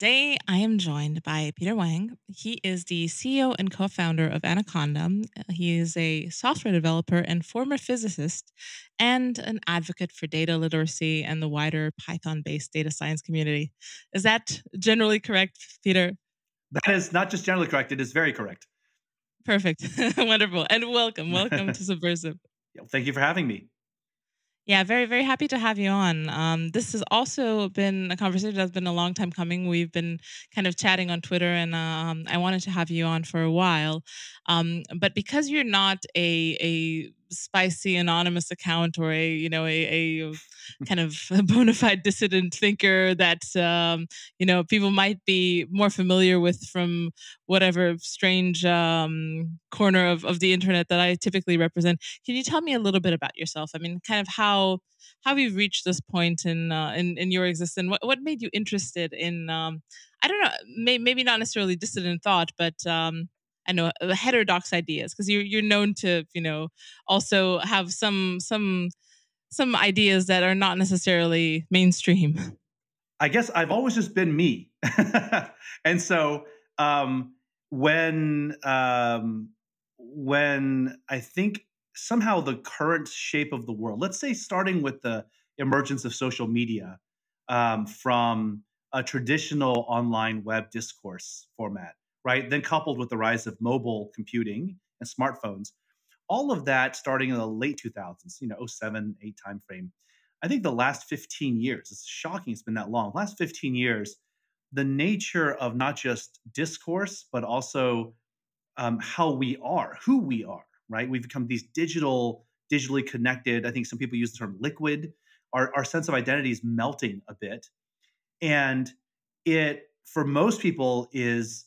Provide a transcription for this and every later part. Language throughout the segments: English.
Today, I am joined by Peter Wang. He is the CEO and co founder of Anaconda. He is a software developer and former physicist, and an advocate for data literacy and the wider Python based data science community. Is that generally correct, Peter? That is not just generally correct, it is very correct. Perfect. Wonderful. And welcome. Welcome to Subversive. Thank you for having me. Yeah, very, very happy to have you on. Um, this has also been a conversation that's been a long time coming. We've been kind of chatting on Twitter, and um, I wanted to have you on for a while. Um, but because you're not a a spicy anonymous account or a you know a, a kind of a bona fide dissident thinker that um, you know people might be more familiar with from whatever strange um, corner of, of the internet that I typically represent. Can you tell me a little bit about yourself? I mean, kind of how how you've reached this point in uh, in, in your existence. What what made you interested in um, I don't know, may, maybe not necessarily dissident thought, but um, I know uh, heterodox ideas because you're you're known to you know also have some some some ideas that are not necessarily mainstream. I guess I've always just been me, and so um, when um, when I think somehow the current shape of the world, let's say starting with the emergence of social media um, from a traditional online web discourse format right? Then coupled with the rise of mobile computing and smartphones, all of that starting in the late 2000s, you know, 07, 8 timeframe. I think the last 15 years, it's shocking it's been that long. last 15 years, the nature of not just discourse, but also um, how we are, who we are, right? We've become these digital, digitally connected. I think some people use the term liquid. Our, our sense of identity is melting a bit. And it, for most people, is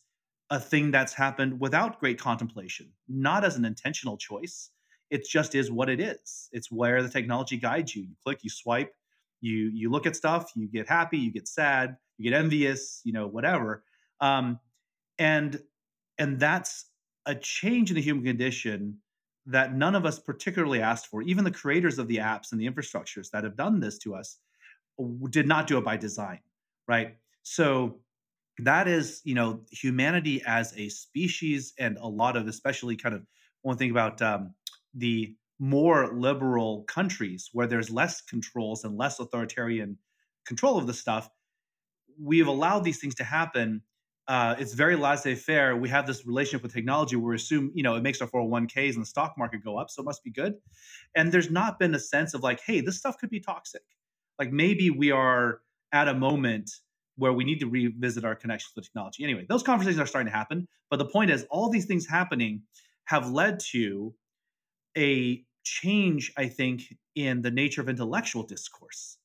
a thing that's happened without great contemplation, not as an intentional choice. It just is what it is. It's where the technology guides you. You click, you swipe, you you look at stuff, you get happy, you get sad, you get envious, you know, whatever. Um, and and that's a change in the human condition that none of us particularly asked for. Even the creators of the apps and the infrastructures that have done this to us did not do it by design, right? So that is you know humanity as a species and a lot of especially kind of one thing about um, the more liberal countries where there's less controls and less authoritarian control of the stuff we've allowed these things to happen uh, it's very laissez-faire. We have this relationship with technology where we assume you know it makes our 401ks and the stock market go up so it must be good. And there's not been a sense of like hey this stuff could be toxic. Like maybe we are at a moment where we need to revisit our connection to technology. Anyway, those conversations are starting to happen. But the point is, all these things happening have led to a change, I think, in the nature of intellectual discourse,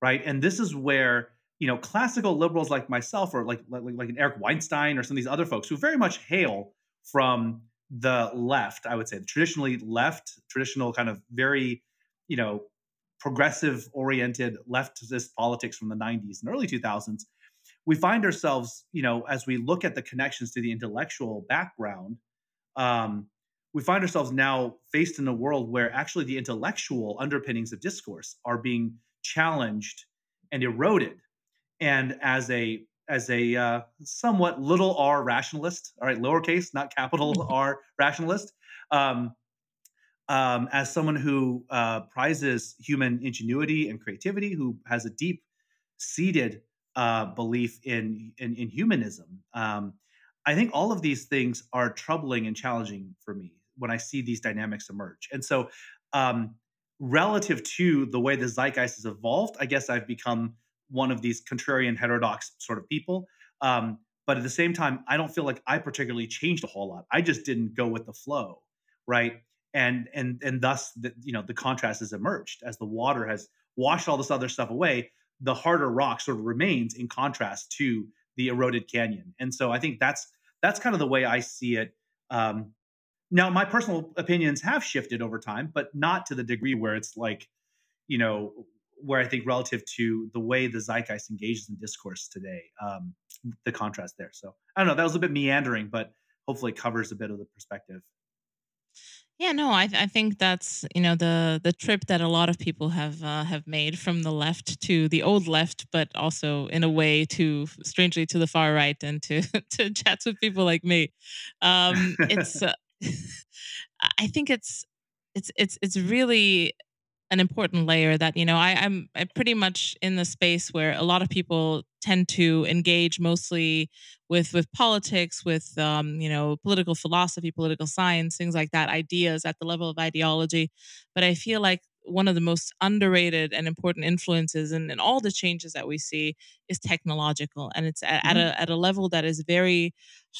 right? And this is where you know classical liberals like myself, or like like, like an Eric Weinstein, or some of these other folks who very much hail from the left, I would say, the traditionally left, traditional kind of very, you know, progressive oriented leftist politics from the 90s and early 2000s we find ourselves you know as we look at the connections to the intellectual background um, we find ourselves now faced in a world where actually the intellectual underpinnings of discourse are being challenged and eroded. And as a as a uh, somewhat little r rationalist all right lowercase not capital r rationalist um, um, as someone who uh, prizes human ingenuity and creativity, who has a deep seated uh, belief in, in, in humanism, um, I think all of these things are troubling and challenging for me when I see these dynamics emerge. And so, um, relative to the way the zeitgeist has evolved, I guess I've become one of these contrarian, heterodox sort of people. Um, but at the same time, I don't feel like I particularly changed a whole lot. I just didn't go with the flow, right? And and and thus, the, you know, the contrast has emerged as the water has washed all this other stuff away. The harder rock sort of remains in contrast to the eroded canyon, and so I think that's that's kind of the way I see it. Um, now, my personal opinions have shifted over time, but not to the degree where it's like, you know, where I think relative to the way the zeitgeist engages in discourse today, um, the contrast there. So I don't know. That was a bit meandering, but hopefully covers a bit of the perspective. Yeah, no, I, I think that's you know the the trip that a lot of people have uh, have made from the left to the old left, but also in a way to strangely to the far right and to to chats with people like me. Um, it's uh, I think it's it's it's it's really an important layer that you know I, I'm, I'm pretty much in the space where a lot of people tend to engage mostly with with politics, with um, you know political philosophy, political science, things like that, ideas at the level of ideology. But I feel like one of the most underrated and important influences in, in all the changes that we see is technological and it's at, mm-hmm. at, a, at a level that is very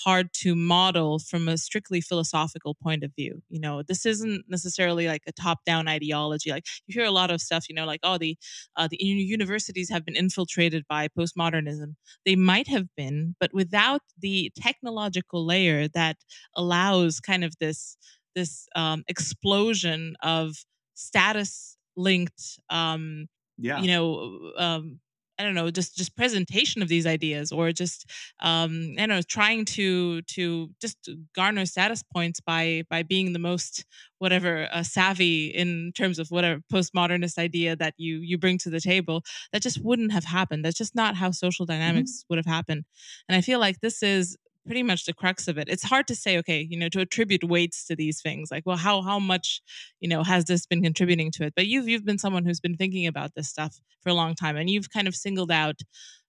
hard to model from a strictly philosophical point of view you know this isn't necessarily like a top down ideology like you hear a lot of stuff you know like oh the uh, the universities have been infiltrated by postmodernism they might have been but without the technological layer that allows kind of this this um, explosion of status linked um yeah you know um I don't know, just just presentation of these ideas, or just um, I don't know, trying to to just garner status points by by being the most whatever uh, savvy in terms of whatever postmodernist idea that you you bring to the table. That just wouldn't have happened. That's just not how social mm-hmm. dynamics mm-hmm. would have happened. And I feel like this is pretty much the crux of it. It's hard to say, okay, you know, to attribute weights to these things. Like, well, how how much, you know, has this been contributing to it? But you've you've been someone who's been thinking about this stuff for a long time, and you've kind of singled out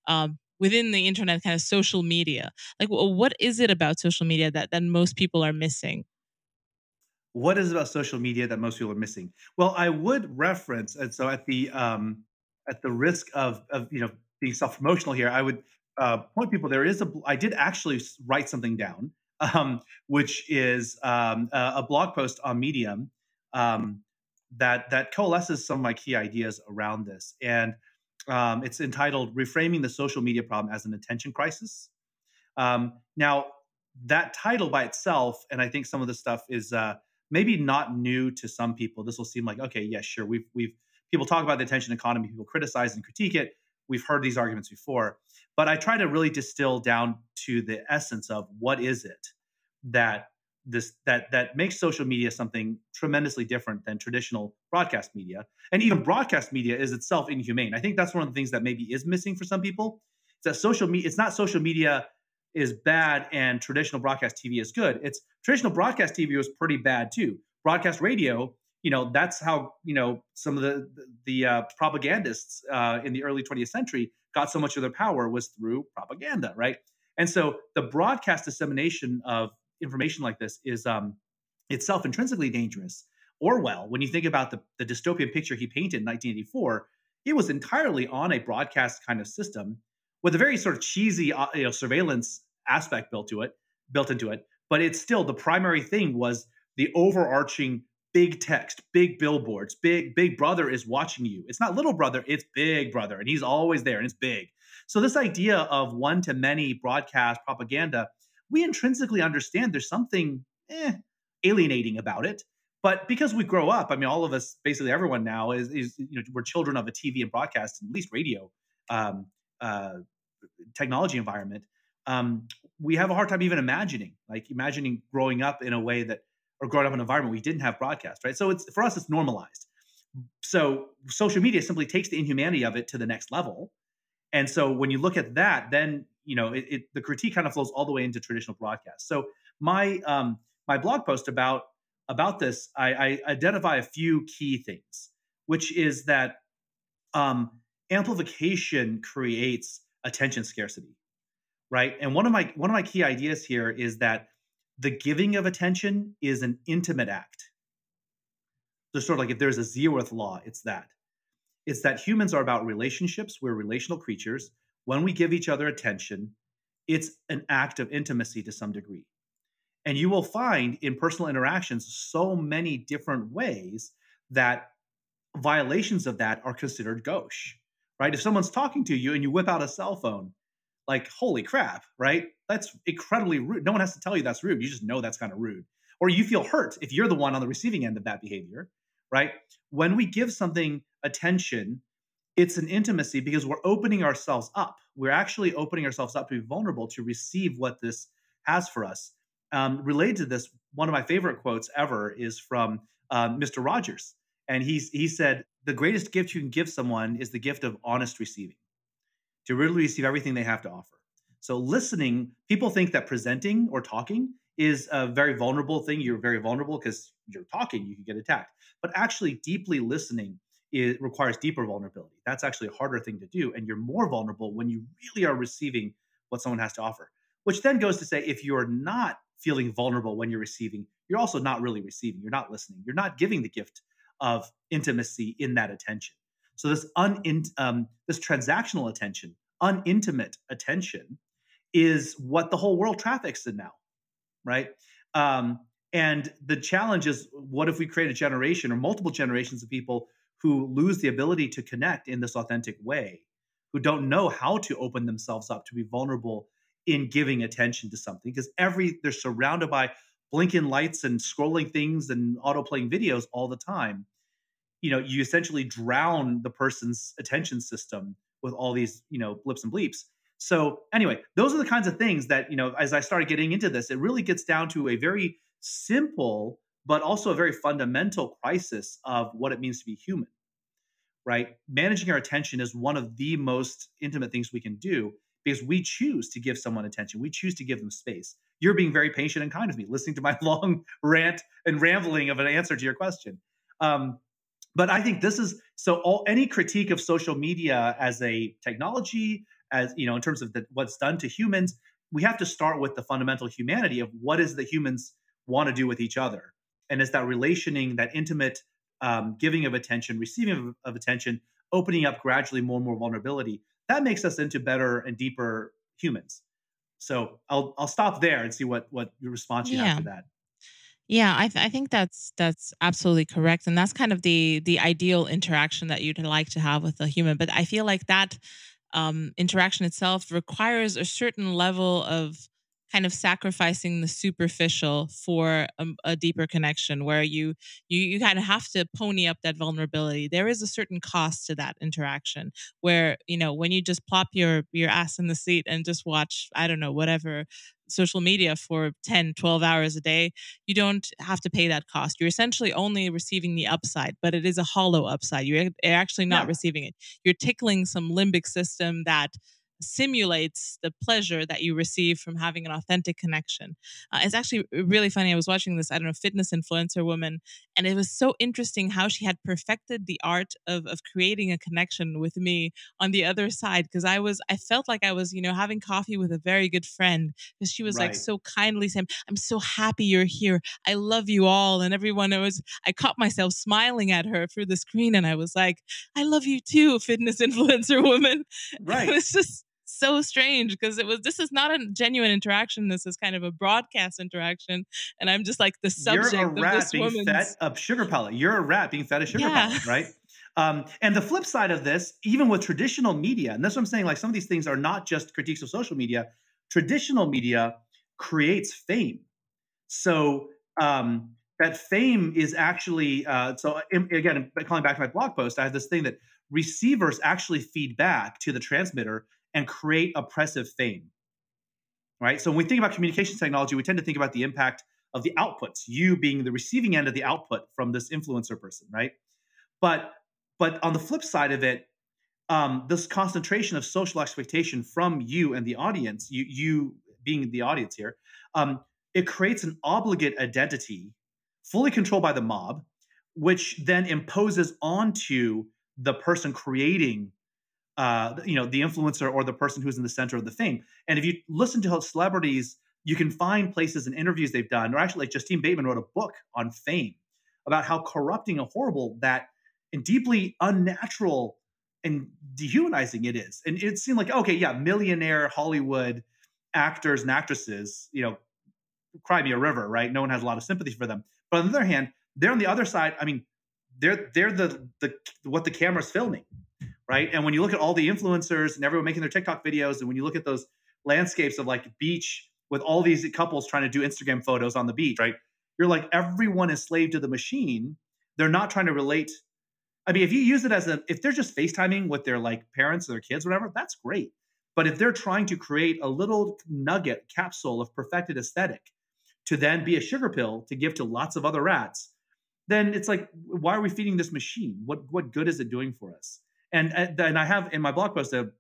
um, within the internet kind of social media. Like, well, what is it about social media that that most people are missing? What is it about social media that most people are missing? Well, I would reference, and so at the um, at the risk of of you know being self promotional here, I would uh, point people there is a I did actually write something down, um, which is um, a, a, blog post on Medium um, that that coalesces some of my key ideas around this, and um, it's entitled "Reframing the Social Media Problem as an Attention Crisis." Um, now, that title by itself, and I think some of the stuff is uh, maybe not new to some people. This will seem like okay, yeah, sure, we've we've people talk about the attention economy, people criticize and critique it we've heard these arguments before but i try to really distill down to the essence of what is it that this that that makes social media something tremendously different than traditional broadcast media. And even broadcast media is itself inhumane. I think that's one of the things that maybe is missing for some people. It's that social media it's not social media is bad and traditional broadcast tv is good. It's traditional broadcast tv was pretty bad too. Broadcast radio you know that's how you know some of the the uh, propagandists uh, in the early 20th century got so much of their power was through propaganda right? And so the broadcast dissemination of information like this is um, itself intrinsically dangerous. Orwell when you think about the, the dystopian picture he painted in 1984 he was entirely on a broadcast kind of system with a very sort of cheesy uh, you know surveillance aspect built to it built into it but it's still the primary thing was the overarching big text, big billboards, big big brother is watching you. It's not little brother, it's big brother and he's always there and it's big. So this idea of one to many broadcast propaganda, we intrinsically understand there's something eh, alienating about it. But because we grow up, I mean, all of us, basically everyone now is, is you know, we're children of a TV and broadcast, and at least radio um, uh, technology environment. Um, we have a hard time even imagining, like imagining growing up in a way that or growing up in an environment we didn't have broadcast, right? So it's for us, it's normalized. So social media simply takes the inhumanity of it to the next level. And so when you look at that, then you know it, it, the critique kind of flows all the way into traditional broadcast. So my um, my blog post about about this, I, I identify a few key things, which is that um, amplification creates attention scarcity, right? And one of my one of my key ideas here is that the giving of attention is an intimate act. So, sort of like if there's a zeroth law, it's that. It's that humans are about relationships. We're relational creatures. When we give each other attention, it's an act of intimacy to some degree. And you will find in personal interactions so many different ways that violations of that are considered gauche, right? If someone's talking to you and you whip out a cell phone, like, holy crap, right? That's incredibly rude. No one has to tell you that's rude. You just know that's kind of rude. Or you feel hurt if you're the one on the receiving end of that behavior, right? When we give something attention, it's an intimacy because we're opening ourselves up. We're actually opening ourselves up to be vulnerable to receive what this has for us. Um, related to this, one of my favorite quotes ever is from um, Mr. Rogers, and he's he said, "The greatest gift you can give someone is the gift of honest receiving, to really receive everything they have to offer." So, listening, people think that presenting or talking is a very vulnerable thing. You're very vulnerable because you're talking, you can get attacked. But actually, deeply listening it requires deeper vulnerability. That's actually a harder thing to do. And you're more vulnerable when you really are receiving what someone has to offer, which then goes to say if you're not feeling vulnerable when you're receiving, you're also not really receiving. You're not listening. You're not giving the gift of intimacy in that attention. So this un um, this transactional attention, unintimate attention, is what the whole world traffics in now, right? Um, and the challenge is, what if we create a generation or multiple generations of people who lose the ability to connect in this authentic way, who don't know how to open themselves up to be vulnerable in giving attention to something because every they're surrounded by blinking lights and scrolling things and auto playing videos all the time. You know, you essentially drown the person's attention system with all these, you know, blips and bleeps. So anyway, those are the kinds of things that, you know, as I started getting into this, it really gets down to a very simple but also a very fundamental crisis of what it means to be human. Right? Managing our attention is one of the most intimate things we can do because we choose to give someone attention. We choose to give them space. You're being very patient and kind with me, listening to my long rant and rambling of an answer to your question. Um, but I think this is so. All any critique of social media as a technology, as you know, in terms of the, what's done to humans, we have to start with the fundamental humanity of what is the humans want to do with each other and it's that relationing, that intimate um, giving of attention, receiving of, of attention, opening up gradually more and more vulnerability. That makes us into better and deeper humans. So I'll I'll stop there and see what what your response you yeah. have to that. Yeah, I, th- I think that's that's absolutely correct, and that's kind of the the ideal interaction that you'd like to have with a human. But I feel like that um, interaction itself requires a certain level of kind of sacrificing the superficial for a, a, deeper connection where you you you kind of have to pony up that vulnerability there is a certain cost to that interaction where you know when you just plop your your ass in the seat and just watch i don't know whatever social media for 10 12 hours a day you don't have to pay that cost. You're essentially only receiving the upside but it is a hollow upside. You're actually not yeah. receiving it. You're tickling some limbic system that simulates the pleasure that you receive from having an authentic connection. Uh, it's actually really funny. I was watching this, I don't know, fitness influencer woman, and it was so interesting how she had perfected the art of, of creating a connection with me on the other side. Because I was, I felt like I was, you know, having coffee with a very good friend because she was right. like so kindly saying, I'm so happy you're here. I love you all. And everyone, it was, I caught myself smiling at her through the screen and I was like, I love you too, fitness influencer woman. Right. It was just, so strange because it was this is not a genuine interaction. This is kind of a broadcast interaction, and I'm just like the subject You're a rat of this being woman's... fed a sugar pellet. You're a rat being fed a sugar yeah. pellet, right? Um, and the flip side of this, even with traditional media, and that's what I'm saying, like some of these things are not just critiques of social media. Traditional media creates fame. So um, that fame is actually uh, so again calling back to my blog post i have this thing that receivers actually feed back to the transmitter and create oppressive fame. Right? So when we think about communication technology, we tend to think about the impact of the outputs, you being the receiving end of the output from this influencer person, right? But but on the flip side of it, um, this concentration of social expectation from you and the audience, you you being the audience here, um, it creates an obligate identity, fully controlled by the mob, which then imposes onto the person creating uh, you know, the influencer or the person who's in the center of the fame. And if you listen to celebrities, you can find places and interviews they've done, or actually, like Justine Bateman wrote a book on fame about how corrupting and horrible that and deeply unnatural and dehumanizing it is. And it seemed like, okay, yeah, millionaire Hollywood, actors and actresses, you know, cry me a river, right? No one has a lot of sympathy for them. But on the other hand, they're on the other side. I mean, they're they're the the what the camera's filming, right? And when you look at all the influencers and everyone making their TikTok videos, and when you look at those landscapes of like beach with all these couples trying to do Instagram photos on the beach, right? You're like everyone is slave to the machine. They're not trying to relate. I mean, if you use it as a if they're just FaceTiming with their like parents or their kids, whatever, that's great. But if they're trying to create a little nugget capsule of perfected aesthetic to then be a sugar pill to give to lots of other rats, then it's like, why are we feeding this machine? What what good is it doing for us? And and I have in my blog post a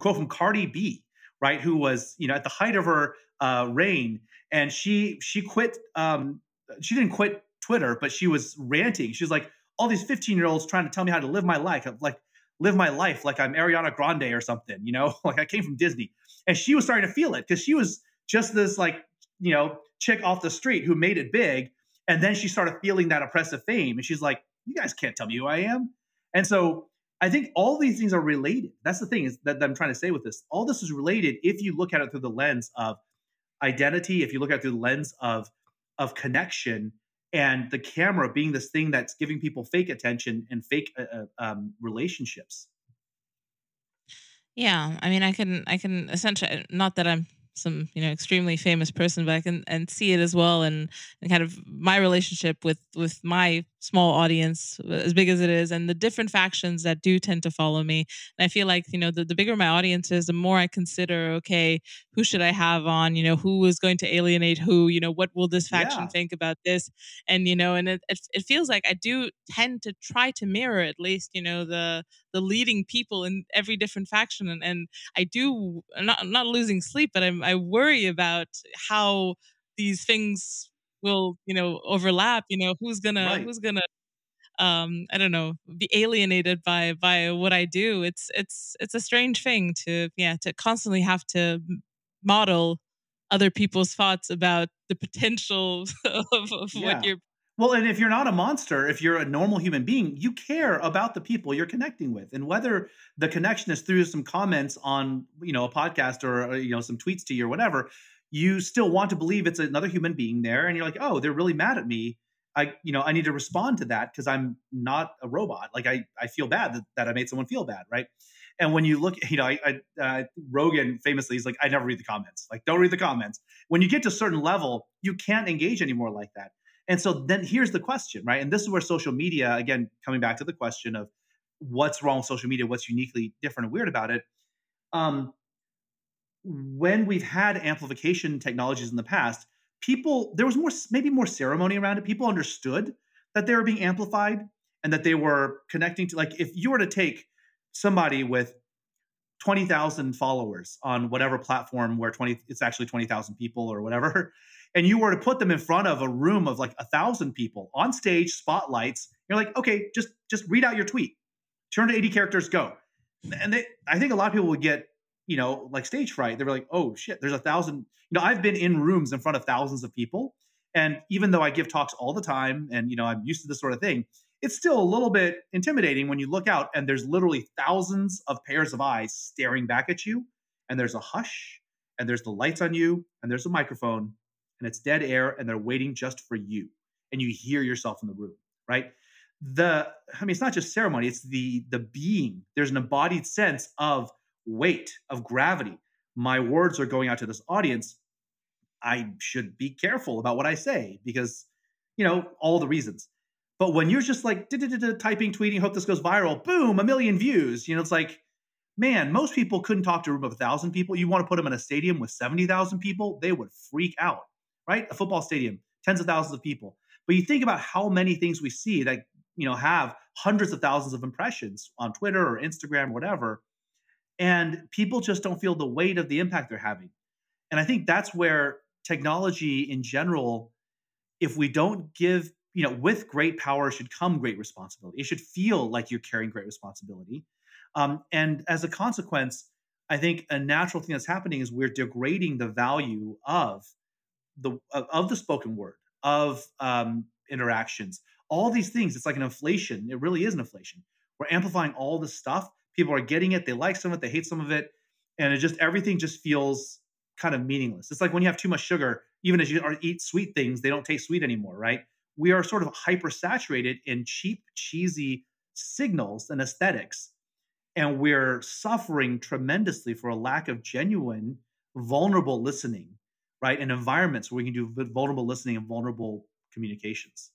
quote from Cardi B, right, who was you know at the height of her uh, reign, and she she quit. Um, she didn't quit Twitter, but she was ranting. She was like, all these 15 year olds trying to tell me how to live my life, like live my life like I'm Ariana Grande or something, you know, like I came from Disney. And she was starting to feel it because she was just this like, you know, chick off the street who made it big. And then she started feeling that oppressive fame. And she's like, you guys can't tell me who I am. And so I think all these things are related. That's the thing is that, that I'm trying to say with this. All this is related if you look at it through the lens of identity, if you look at it through the lens of of connection and the camera being this thing that's giving people fake attention and fake uh, uh um, relationships. Yeah, I mean, I can, I can essentially, not that I'm some you know extremely famous person but i can and see it as well and, and kind of my relationship with with my small audience uh, as big as it is and the different factions that do tend to follow me. And i feel like you know the, the bigger my audience is the more i consider okay who should i have on? You know who is going to alienate who? You know what will this faction yeah. think about this? And you know and it, it, it feels like i do tend to try to mirror at least you know the the leading people in every different faction. And, and i do I'm not, I'm not losing sleep but i'm i worry about how these things will you know overlap you know who's gonna right. who's gonna um i don't know be alienated by by what i do it's it's it's a strange thing to yeah to constantly have to model other people's thoughts about the potential of, of yeah. what you're well, and if you're not a monster, if you're a normal human being, you care about the people you're connecting with, and whether the connection is through some comments on, you know, a podcast or, uh, you know some tweets to you or whatever, you still want to believe it's another human being there, and you're like, oh, they're really mad at me. I, you know, I need to respond to that because I'm not a robot. Like I, I feel bad that, that I made someone feel bad, right? And when you look, you know, I, I uh, Rogan famously is like, I never read the comments. Like, don't read the comments. When you get to a certain level, you can't engage anymore like that. And so then here's the question, right? And this is where social media, again, coming back to the question of what's wrong with social media, what's uniquely different and weird about it. Um, when we've had amplification technologies in the past, people there was more maybe more ceremony around it. People understood that they were being amplified and that they were connecting to like if you were to take somebody with 20,000 followers on whatever platform where 20 it's actually 20,000 people or whatever and you were to put them in front of a room of like a thousand people on stage, spotlights, you're like, okay, just just read out your tweet, turn to 80 characters, go. And they, I think a lot of people would get, you know, like stage fright. They were like, oh shit, there's a thousand. You know, I've been in rooms in front of thousands of people, and even though I give talks all the time, and you know, I'm used to this sort of thing, it's still a little bit intimidating when you look out and there's literally thousands of pairs of eyes staring back at you, and there's a hush, and there's the lights on you, and there's a microphone, and it's dead air and they're waiting just for you and you hear yourself in the room right the i mean it's not just ceremony it's the the being there's an embodied sense of weight of gravity. My words are going out to this audience. I should be careful about what i say because you know all the reasons. But when you're just like typing tweeting hope this goes viral boom a million views. You know it's like man most people couldn't talk to a room of a thousand people. You want to put them in a stadium with 70000 people they would freak out right? A football stadium, tens of thousands of people. But you think about how many things we see that you know have hundreds of thousands of impressions on Twitter or Instagram, or whatever, and people just don't feel the weight of the impact they're having. And I think that's where technology in general, if we don't give, you know, with great power should come great responsibility. It should feel like you're carrying great responsibility. Um, and as a consequence, I think a natural thing that's happening is we're degrading the value of the of the spoken word of um, interactions all these things it's like an inflation it really is an inflation we're amplifying all this stuff people are getting it they like some of it they hate some of it and it just everything just feels kind of meaningless. It's like when you have too much sugar, even as you eat sweet things, they don't taste sweet anymore, right? We are sort of hypersaturated in cheap, cheesy signals and aesthetics. And we're suffering tremendously for a lack of genuine, vulnerable listening, right? In environments where we can do vulnerable listening and vulnerable communications.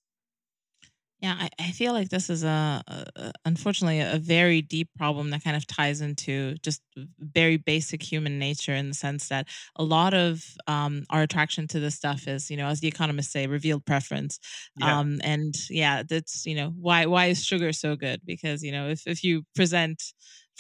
Yeah, I, I feel like this is a, a unfortunately a very deep problem that kind of ties into just very basic human nature in the sense that a lot of um, our attraction to this stuff is, you know, as the economists say, revealed preference. Yeah. Um, and yeah, that's you know why why is sugar so good? Because you know if if you present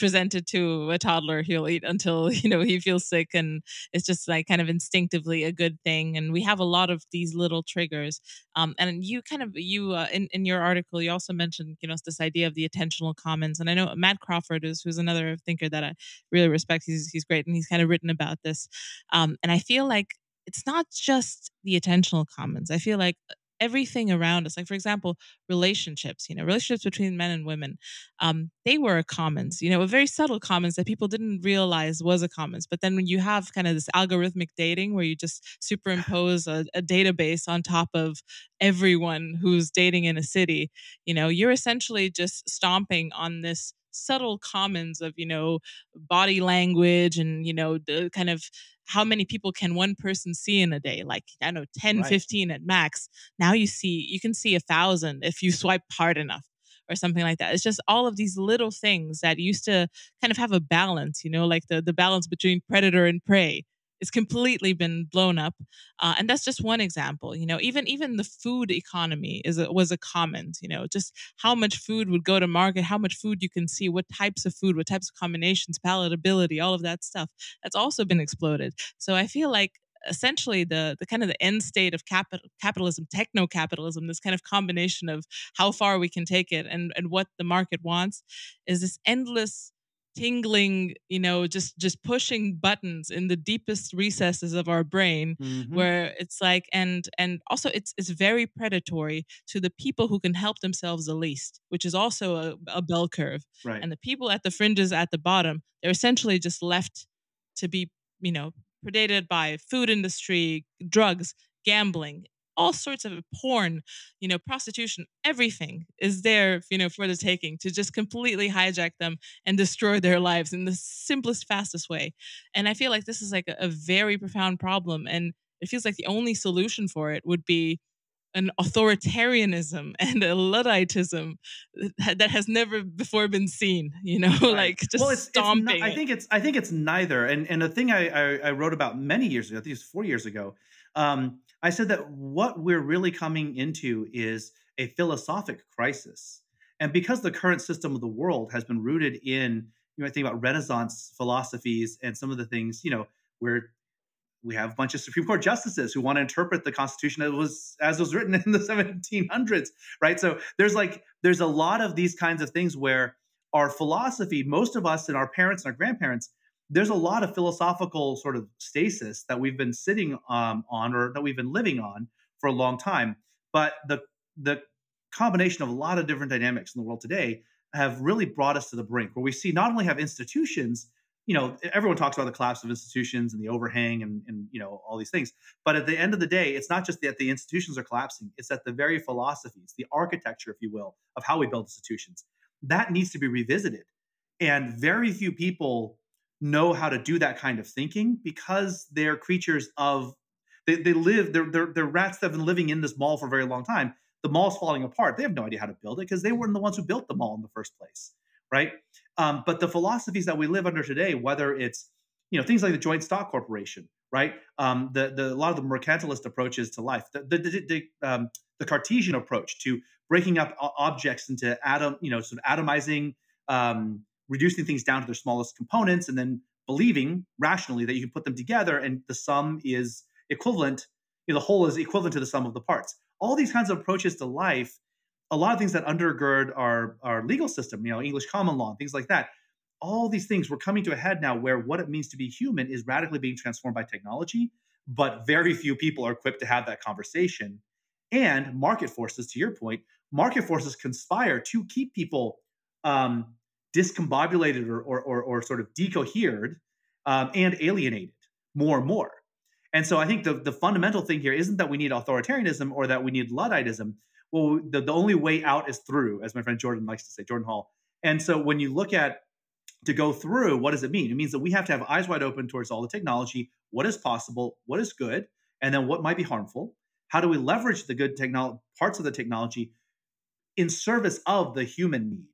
presented to a toddler, he'll eat until you know he feels sick, and it's just like kind of instinctively a good thing. And we have a lot of these little triggers. Um, and you kind of you uh, in in your article, you also mentioned you know this idea of the attentional commons. And I know Matt Crawford is who's another thinker that I really respect. He's he's great, and he's kind of written about this. Um, and I feel like it's not just the attentional commons. I feel like everything around us like for example relationships you know relationships between men and women um, they were a commons you know a very subtle commons that people didn't realize was a commons but then when you have kind of this algorithmic dating where you just superimpose a, a database on top of everyone who's dating in a city you know you're essentially just stomping on this subtle commons of you know body language and you know the kind of how many people can one person see in a day? Like i know 10 right. 15 at max. Now you see you can see a thousand if you swipe hard enough or something like that. It's just all of these little things that used to kind of have a balance you know like the the balance between predator and prey it's completely been blown up uh, and that's just one example you know even even the food economy is a, was a comment you know just how much food would go to market how much food you can see what types of food what types of combinations palatability all of that stuff that's also been exploded. So i feel like essentially the the kind of the end state of capital capitalism techno capitalism this kind of combination of how far we can take it and and what the market wants is this endless tingling you know just just pushing buttons in the deepest recesses of our brain mm-hmm. where it's like and and also it's it's very predatory to the people who can help themselves the least which is also a, a bell curve right. and the people at the fringes at the bottom they're essentially just left to be you know predated by food industry drugs gambling all sorts of porn, you know, prostitution, everything is there, you know, for the taking to just completely hijack them and destroy their lives in the simplest, fastest way. And I feel like this is like a, a very profound problem. And it feels like the only solution for it would be an authoritarianism and a ludditism that has never before been seen you know right. like just well, it's, stomping it's not, i think it's i think it's neither and and the thing I, I, I wrote about many years ago i think it's four years ago um I said that what we're really coming into is a philosophic crisis. And because the current system of the world has been rooted in, you I think about Renaissance philosophies and some of the things, you know, where we have a bunch of Supreme Court justices who want to interpret the Constitution as was as was written in the 1700s, right? So there's like there's a lot of these kinds of things where our philosophy, most of us and our parents and our grandparents there's a lot of philosophical sort of stasis that we've been sitting um, on or that we've been living on for a long time. But the the combination of a lot of different dynamics in the world today have really brought us to the brink where we see not only have institutions you know everyone talks about the collapse of institutions and the overhang and, and you know all these things but at the end of the day it's not just that the institutions are collapsing it's that the very philosophies the architecture if you will of how we build institutions that needs to be revisited and very few people know how to do that kind of thinking because they're creatures of they, they live they're, they're they're rats that have been living in this mall for a very long time. The mall's falling apart. They have no idea how to build it because they weren't the ones who built the mall in the first place right? Um, but the philosophies that we live under today whether it's you know things like the joint stock corporation right? Um, the, the a lot of the mercantilist approaches to life the the, the, the, um, the cartesian approach to breaking up objects into atom you know sort of atomizing um, reducing things down to their smallest components and then believing rationally that you can put them together and the sum is equivalent you know, the whole is equivalent to the sum of the parts. All these kinds of approaches to life a lot of things that undergird our our legal system you know english common law things like that all these things we're coming to a head now where what it means to be human is radically being transformed by technology but very few people are equipped to have that conversation. And market forces to your point market forces conspire to keep people um, discombobulated or, or, or, or sort of decohered um, and alienated, more and more. And so I think the, the fundamental thing here isn't that we need authoritarianism or that we need Ludditism. Well, the, the only way out is through, as my friend Jordan likes to say, Jordan Hall. And so when you look at to go through, what does it mean? It means that we have to have eyes wide open towards all the technology, what is possible, what is good, and then what might be harmful. How do we leverage the good technology parts of the technology in service of the human need,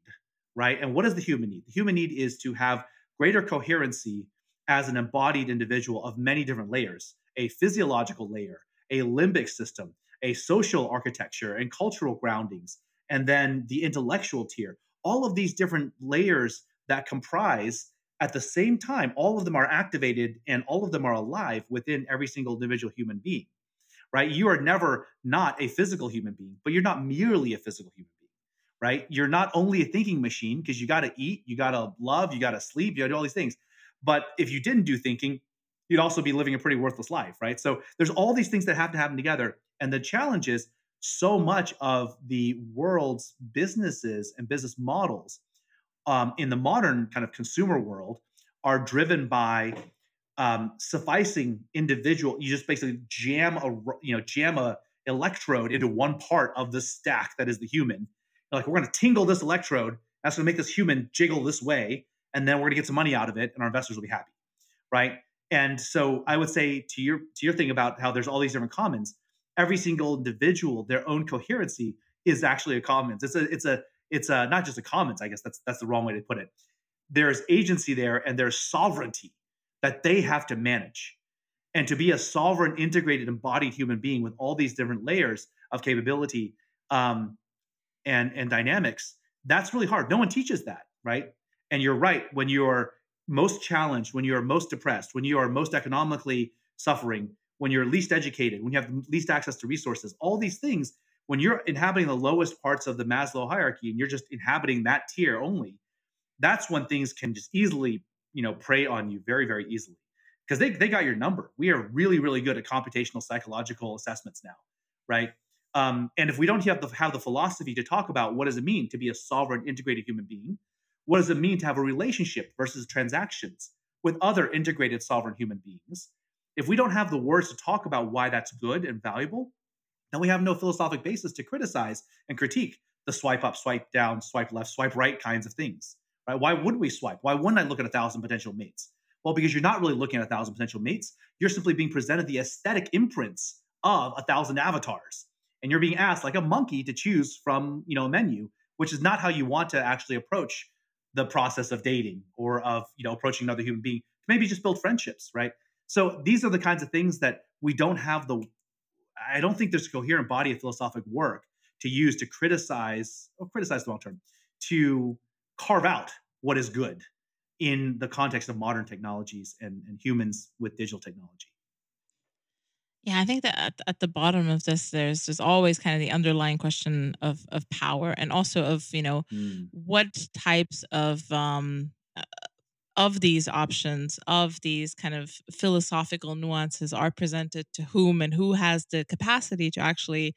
right? And what is the human need? The human need is to have greater coherency as an embodied individual of many different layers a physiological layer, a limbic system, a social architecture and cultural groundings, and then the intellectual tier. All of these different layers that comprise at the same time, all of them are activated and all of them are alive within every single individual human being, right? You are never not a physical human being, but you're not merely a physical human right? You're not only a thinking machine because you got to eat, you got to love, you got to sleep, you got to do all these things. But if you didn't do thinking, you'd also be living a pretty worthless life, right? So there's all these things that have to happen together. And the challenge is so much of the world's businesses and business models um, in the modern kind of consumer world are driven by um, sufficing individual. You just basically jam a you know jam a electrode into one part of the stack that is the human. You're like we're going to tingle this electrode. That's going to make this human jiggle this way, and then we're going to get some money out of it, and our investors will be happy, right? And so I would say to your to your thing about how there's all these different commons, every single individual, their own coherency is actually a commons. It's a it's a it's a not just a commons, I guess that's that's the wrong way to put it. There's agency there and there's sovereignty that they have to manage. And to be a sovereign, integrated, embodied human being with all these different layers of capability um, and and dynamics, that's really hard. No one teaches that, right? And you're right. When you're most challenged, when you are most depressed, when you are most economically suffering, when you're least educated, when you have least access to resources, all these things, when you're inhabiting the lowest parts of the Maslow hierarchy and you're just inhabiting that tier only, that's when things can just easily, you know, prey on you very, very easily. Because they, they got your number. We are really, really good at computational psychological assessments now, right? Um, and if we don't have the, have the philosophy to talk about what does it mean to be a sovereign, integrated human being, what does it mean to have a relationship versus transactions with other integrated sovereign human beings? If we don't have the words to talk about why that's good and valuable, then we have no philosophic basis to criticize and critique the swipe up, swipe down, swipe left, swipe right kinds of things. Right? Why would we swipe? Why wouldn't I look at a thousand potential mates? Well, because you're not really looking at a thousand potential mates. You're simply being presented the aesthetic imprints of a thousand avatars. And you're being asked like a monkey to choose from, you know, a menu, which is not how you want to actually approach the process of dating or of you know approaching another human being. Maybe just build friendships right? So these are the kinds of things that we don't have the i don't think there's a coherent body of philosophic work to use to criticize or criticize the long term to carve out what is good in the context of modern technologies and, and humans with digital technology yeah, I think that at, at the bottom of this, there's there's always kind of the underlying question of of power, and also of you know mm. what types of um, uh, of these options, of these kind of philosophical nuances are presented to whom, and who has the capacity to actually,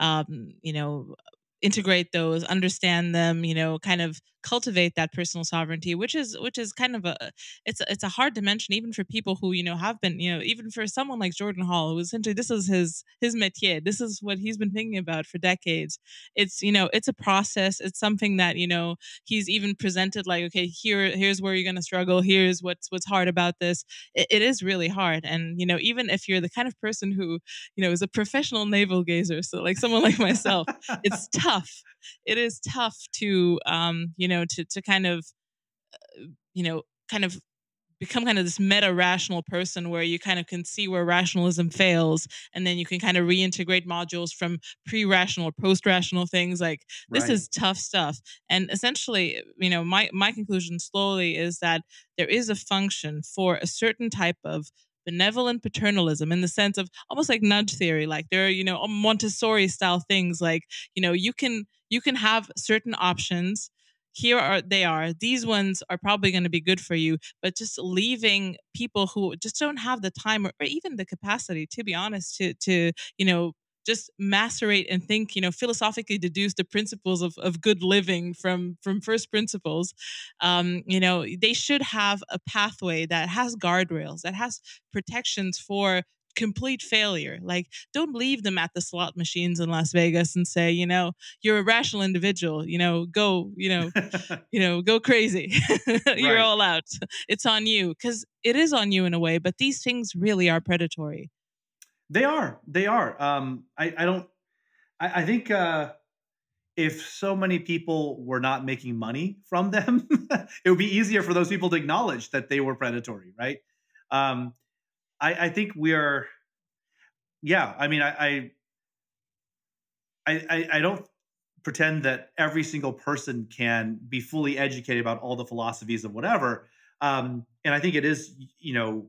um, you know, integrate those, understand them, you know, kind of cultivate that personal sovereignty which is which is kind of a it's it's a hard dimension even for people who you know have been you know even for someone like jordan hall who essentially this is his his métier. This is what he's been thinking about for decades. It's you know it's a process. It's something that you know he's even presented like okay here here's where you're going to struggle. Here's what's what's hard about this. It, it is really hard. And you know even if you're the kind of person who you know is a professional navel gazer so like someone like myself it's tough. It is tough to um you know to to kind of uh, you know kind of become kind of this meta rational person where you kind of can see where rationalism fails and then you can kind of reintegrate modules from pre-rational or post-rational things. Like this right. is tough stuff. And essentially you know my my conclusion slowly is that there is a function for a certain type of benevolent paternalism in the sense of almost like nudge theory. Like there are you know montessori style things. Like you know you can you can have certain options here are they are these ones are probably going to be good for you but just leaving people who just don't have the time or, or even the capacity to be honest to to you know just macerate and think, you know, philosophically deduce the principles of, of good living from from first principles. Um, you know, they should have a pathway that has guardrails, that has protections for complete failure. Like, don't leave them at the slot machines in Las Vegas and say, you know, you're a rational individual. You know, go, you know, you know, go crazy. you're right. all out. It's on you because it is on you in a way. But these things really are predatory. They are. They are. Um, I, I don't. I, I think. Uh, if so many people were not making money from them, it would be easier for those people to acknowledge that they were predatory, right? Um, I, I think we are. Yeah, I mean, I, I, I, I don't pretend that every single person can be fully educated about all the philosophies of whatever. Um, and I think it is, you know,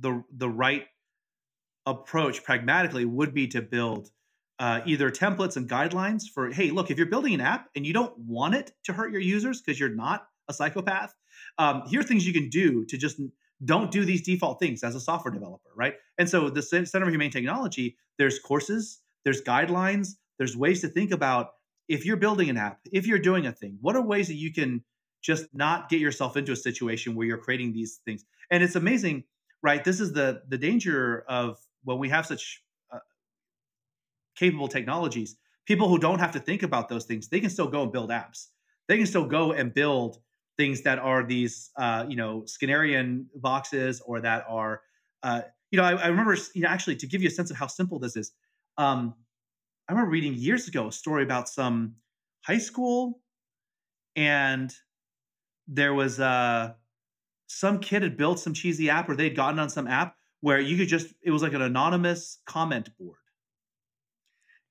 the the right approach pragmatically would be to build uh, either templates and guidelines for hey look if you're building an app and you don't want it to hurt your users because you're not a psychopath um, here are things you can do to just don't do these default things as a software developer, right? And so the Center for Humane Technology, there's courses, there's guidelines, there's ways to think about if you're building an app, if you're doing a thing, what are ways that you can just not get yourself into a situation where you're creating these things? And it's amazing, right? This is the the danger of when we have such uh, capable technologies. People who don't have to think about those things, they can still go and build apps. They can still go and build things that are these uh, you know Skinnerian boxes or that are uh, you know I, I, remember you know actually to give you a sense of how simple this is. Um, I remember reading years ago a story about some high school, and there was uh, some kid had built some cheesy app or they'd gotten on some app where you could just it was like an anonymous comment board.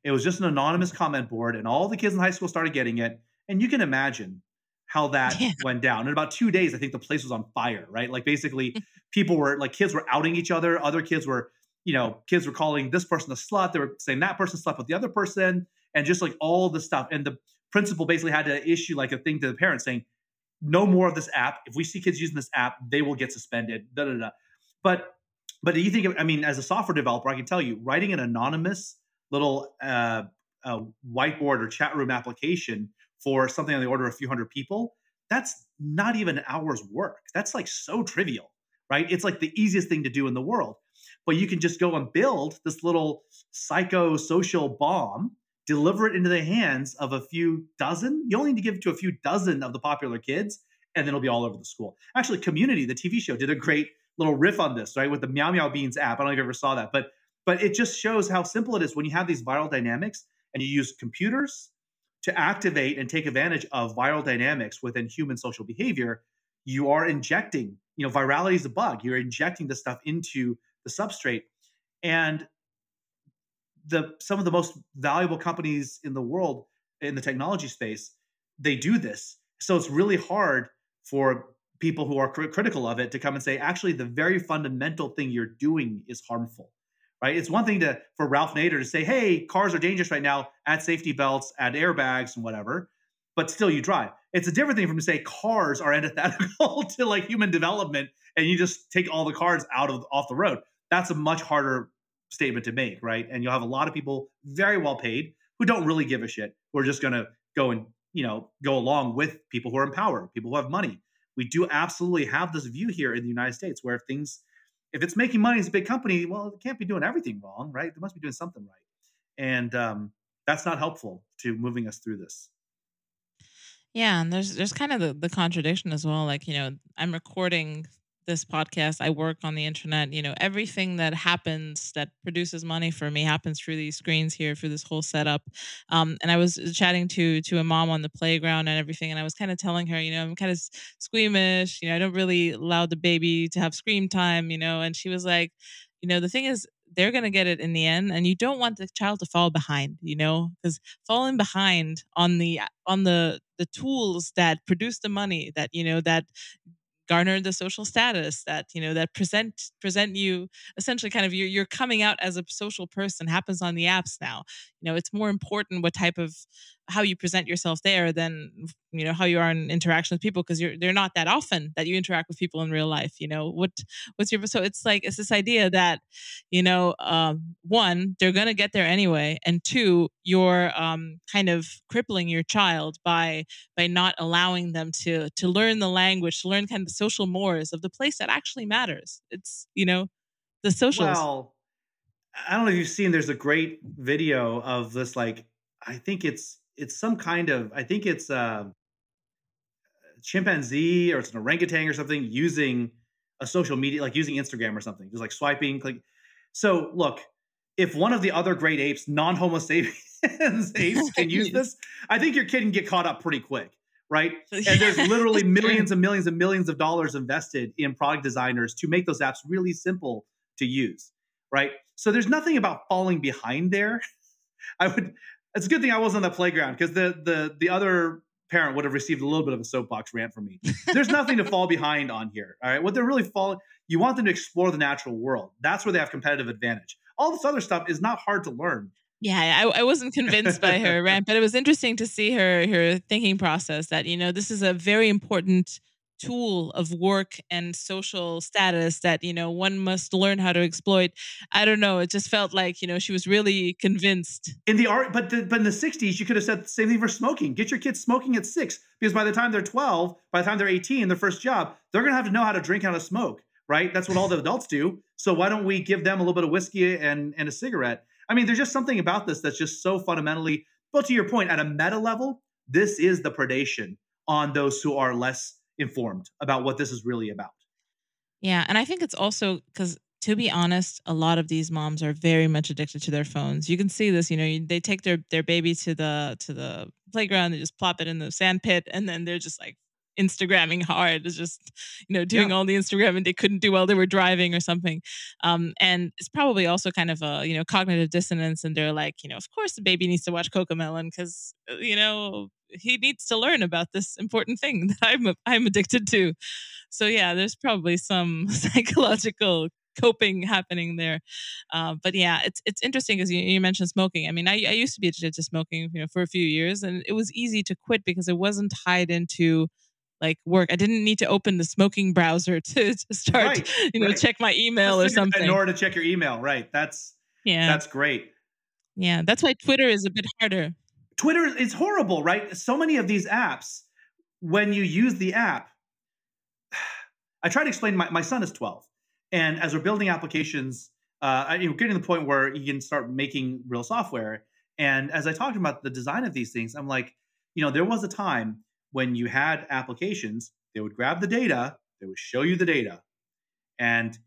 It was just an anonymous comment board, and all the kids in high school started getting it. And you can imagine how that yeah. went down. In about two days, I think the place was on fire, right? Like basically people were like kids were outing each other. Other kids were, you know, kids were calling this person a slut. They were saying that person slept with the other person and just like all the stuff. And the principal basically had to issue like a thing to the parents saying, no more of this app. If we see kids using this app, they will get suspended. Da, da, da. But but do you think? I mean, as a software developer, I can tell you, writing an anonymous little uh, uh, whiteboard or chat room application for something on the order of a few hundred people, that's not even an hour's work. That's like so trivial, right? It's like the easiest thing to do in the world. But you can just go and build this little psychosocial bomb, deliver it into the hands of a few dozen. You only need to give it to a few dozen of the popular kids, and then it'll be all over the school. Actually, Community, the TV show, did a great little riff on this, right? With the MeowMeowBeenz app. I don't know if you ever saw that, but but it just shows how simple it is when you have these viral dynamics and you use computers to activate and take advantage of viral dynamics within human social behavior, you are injecting, you know, virality is a bug. You're injecting the stuff into the substrate. And the some of the most valuable companies in the world in the technology space, they do this. So it's really hard for people who are cr- critical of it to come and say, actually, the very fundamental thing you're doing is harmful right? It's one thing to for Ralph Nader to say, "Hey, cars are dangerous right now. Add safety belts, add airbags, and whatever." But still, you drive. It's a different thing from to say cars are antithetical to like human development, and you just take all the cars out of off the road. That's a much harder statement to make, right? And you'll have a lot of people very well paid who don't really give a shit, who are just going to go and you know go along with people who are in power, people who have money. We do absolutely have this view here in the United States where things if it's making money as a big company, well, it can't be doing everything wrong, right? They must be doing something right. And um, that's not helpful to moving us through this. Yeah, and there's there's kind of the, the contradiction as well. Like, you know, I'm recording this podcast. I work on the internet. You know, everything that happens that produces money for me happens through these screens here, through this whole setup. Um, and I was chatting to to a mom on the playground and everything, and I was kind of telling her, you know, I'm kind of squeamish. You know, I don't really allow the baby to have screen time. You know, and she was like, you know, the thing is, they're going to get it in the end and you don't want the child to fall behind you know because falling behind on the on the the tools that produce the money that you know that garner the social status that you know that present present you essentially kind of you're, you're coming out as a social person happens on the apps now. You know it's more important what type of how you present yourself there than you know how you are in interaction with people because you're they're not that often that you interact with people in real life you know? What what's your so it's like it's this idea that you know um, one they're gonna get there anyway and two you're um, kind of crippling your child by by not allowing them to to learn the language to learn kind of the social mores of the place that actually matters. It's you know the socials. Well i don't know if you've seen there's a great video of this like i think it's it's some kind of I think it's a uh, chimpanzee or it's an orangutan or something using a social media like using Instagram or something, just like swiping, click. So look, if one of the other great apes, non-Homo sapiens apes, can use this, I think your kid can get caught up pretty quick, right? And there's literally millions and millions and millions of dollars invested in product designers to make those apps really simple to use, right? So there's nothing about falling behind there. I would it's a good thing I wasn't on the playground because the the the other parent would have received a little bit of a soapbox rant from me. There's nothing to fall behind on here. All right. What they're really falling, you want them to explore the natural world. That's where they have competitive advantage. All this other stuff is not hard to learn. Yeah, I, I wasn't convinced by her rant, but it was interesting to see her her thinking process that, you know, this is a very important tool of work and social status that you know one must learn how to exploit. I don't know it just felt like you know she was really convinced. In the art but the, but in the 60s you could have said the same thing for smoking. Get your kids smoking at six because by the time they're 12 by the time they're 18 their first job they're going to have to know how to drink how to smoke right? That's what all the adults do. So why don't we give them a little bit of whiskey and and a cigarette? I mean there's just something about this that's just so fundamentally but to your point at a meta level this is the predation on those who are less informed about what this is really about. Yeah, and I think it's also because to be honest, a lot of these moms are very much addicted to their phones. You can see this, you know, they take their their baby to the to the playground, they just plop it in the sand pit, and then they're just like Instagramming hard. It's just, you know, doing yeah. all the Instagram and they couldn't do while they were driving or something. Um, and it's probably also kind of a, you know, cognitive dissonance. And they're like, you know, of course the baby needs to watch Cocomelon because, uh, you know, he needs to learn about this important thing that I'm I'm addicted to. So yeah, there's probably some psychological coping happening there. Uh, but yeah, it's it's interesting because you, you, mentioned smoking. I mean, I, I used to be addicted to smoking, you know, for a few years, and it was easy to quit because it wasn't tied into like work. I didn't need to open the smoking browser to, to start, right, you know, right. check my email or something. In order to check your email, right? That's yeah, that's great. Yeah, that's why Twitter is a bit harder. Twitter is horrible, right? So many of these apps, when you use the app, I try to explain. My my son is twelve, and as we're building applications, uh, you know, getting to the point where you can start making real software. And as I talked about the design of these things, I'm like, you know, there was a time when you had applications, they would grab the data, they would show you the data, and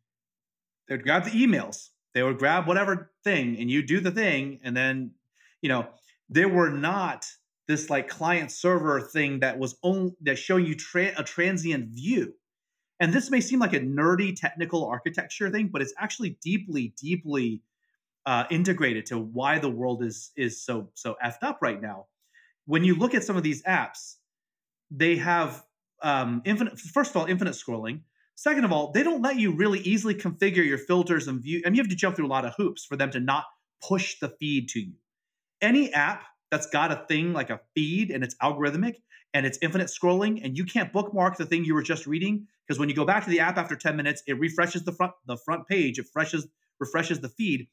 they would grab the emails, they would grab whatever thing, and you do the thing, and then, you know, there were not this like client server thing that was only that showing you tra- a transient view. And this may seem like a nerdy technical architecture thing, but it's actually deeply, deeply uh, integrated to why the world is is so so effed up right now. When you look at some of these apps, they have um, infinite. First of all, infinite scrolling. Second of all, they don't let you really easily configure your filters and view. I mean, you have to jump through a lot of hoops for them to not push the feed to you. Any app that's got a thing like a feed and it's algorithmic and it's infinite scrolling and you can't bookmark the thing you were just reading because when you go back to the app after 10 minutes it refreshes the front the front page it refreshes refreshes the feed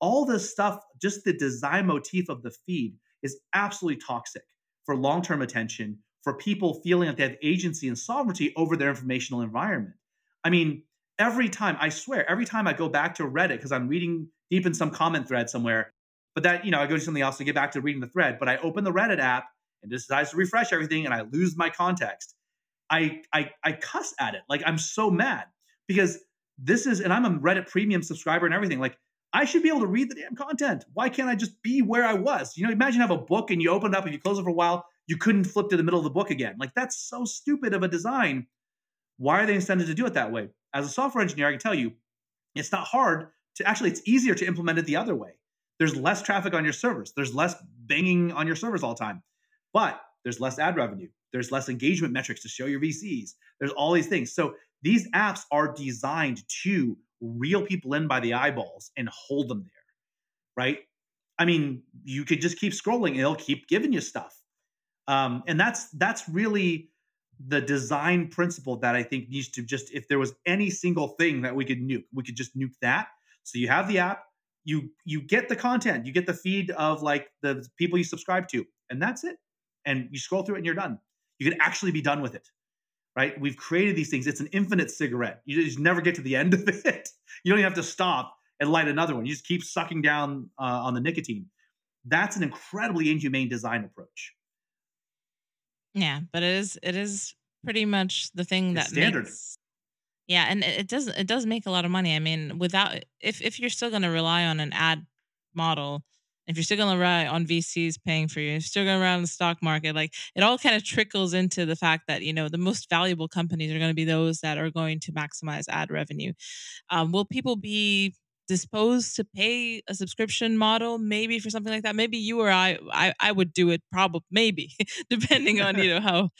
all this stuff just the design motif of the feed is absolutely toxic for long-term attention for people feeling like they have agency and sovereignty over their informational environment. I mean, every time, I swear, every time I go back to Reddit because I'm reading deep in some comment thread somewhere, but that, you know, I go to something else to get back to reading the thread, but I open the Reddit app and decides to refresh everything and I lose my context. I, I, I cuss at it. Like I'm so mad because this is, and I'm a Reddit premium subscriber and everything. Like I should be able to read the damn content. Why can't I just be where I was? You know, imagine you have a book and you open it up and you close it for a while you couldn't flip to the middle of the book again. Like that's so stupid of a design. Why are they intended to do it that way? As a software engineer, I can tell you, it's not hard to actually, it's easier to implement it the other way. There's less traffic on your servers. There's less banging on your servers all the time, but there's less ad revenue. There's less engagement metrics to show your VCs. There's all these things. So these apps are designed to reel people in by the eyeballs and hold them there, right? I mean, you could just keep scrolling and it'll keep giving you stuff. Um, and that's that's really the design principle that I think needs to just if there was any single thing that we could nuke, we could just nuke that. So you have the app, you you get the content, you get the feed of like the people you subscribe to, and that's it. And you scroll through it and you're done. You can actually be done with it. Right? We've created these things. It's an infinite cigarette. You just never get to the end of it. You don't even have to stop and light another one. You just keep sucking down uh, on the nicotine. That's an incredibly inhumane design approach. Yeah, but it is it is pretty much the thing It's that standard. makes yeah, and it does it does make a lot of money. I mean, without if if you're still going to rely on an ad model, if you're still going to rely on VCs paying for you, you're still going to rely on the stock market, like it all kind of trickles into the fact that you know the most valuable companies are going to be those that are going to maximize ad revenue. Um, will people be disposed to pay a subscription model maybe for something like that. Maybe you or i i, I would do it probably maybe depending on you know how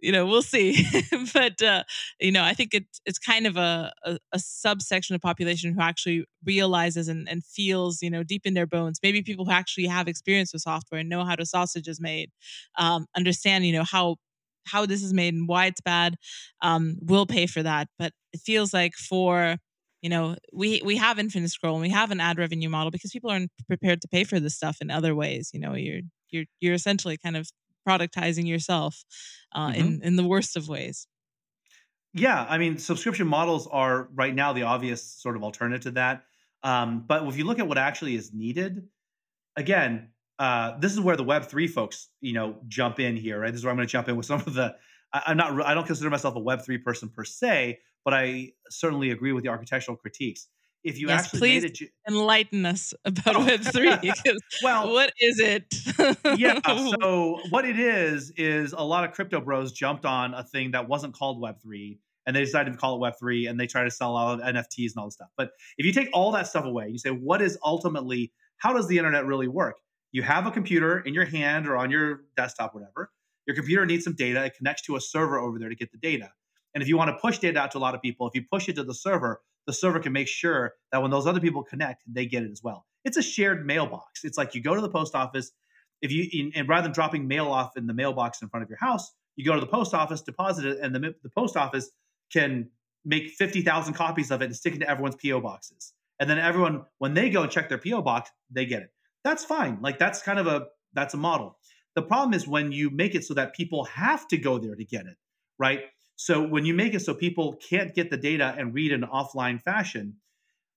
you know we'll see. But uh you know i think it's it's kind of a, a a subsection of population who actually realizes and, and feels you know deep in their bones. Maybe people who actually have experience with software and know how the sausage is made um understand you know how how this is made and why it's bad um will pay for that. But it feels like for you know we we have infinite scroll and we have an ad revenue model because people aren't prepared to pay for this stuff in other ways you know you're you're you're essentially kind of productizing yourself uh, Mhm. in in the worst of ways Yeah, I mean, subscription models are right now the obvious sort of alternative to that. Um, but if you look at what actually is needed, again, uh, this is where the Web three folks, you know, jump in here. Right, this is where I'm going to jump in with some of the. I, I'm not. I don't consider myself a Web three person per se, but I certainly agree with the architectural critiques. If you Yes, actually please. made it, ju- enlighten us about Oh. web3 well, what is it yeah. So what it is is a lot of crypto bros jumped on a thing that wasn't called Web three, and they decided to call it Web three, and they try to sell all of NFTs and all this stuff. But if you take all that stuff away, you say, what is ultimately how does the internet really work? You have a computer in your hand or on your desktop, whatever. Your computer needs some data. It connects to a server over there to get the data. And if you want to push data out to a lot of people, if you push it to the server, the server can make sure that when those other people connect, they get it as well. It's a shared mailbox. It's like you go to the post office, if you and rather than dropping mail off in the mailbox in front of your house, you go to the post office, deposit it, and the, the post office can make 50,000 copies of it and stick it to everyone's PO boxes. And then everyone, when they go and check their PO box, they get it. That's fine. Like that's kind of a that's a model. The problem is when you make it so that people have to go there to get it, right? So when you make it so people can't get the data and read in an offline fashion,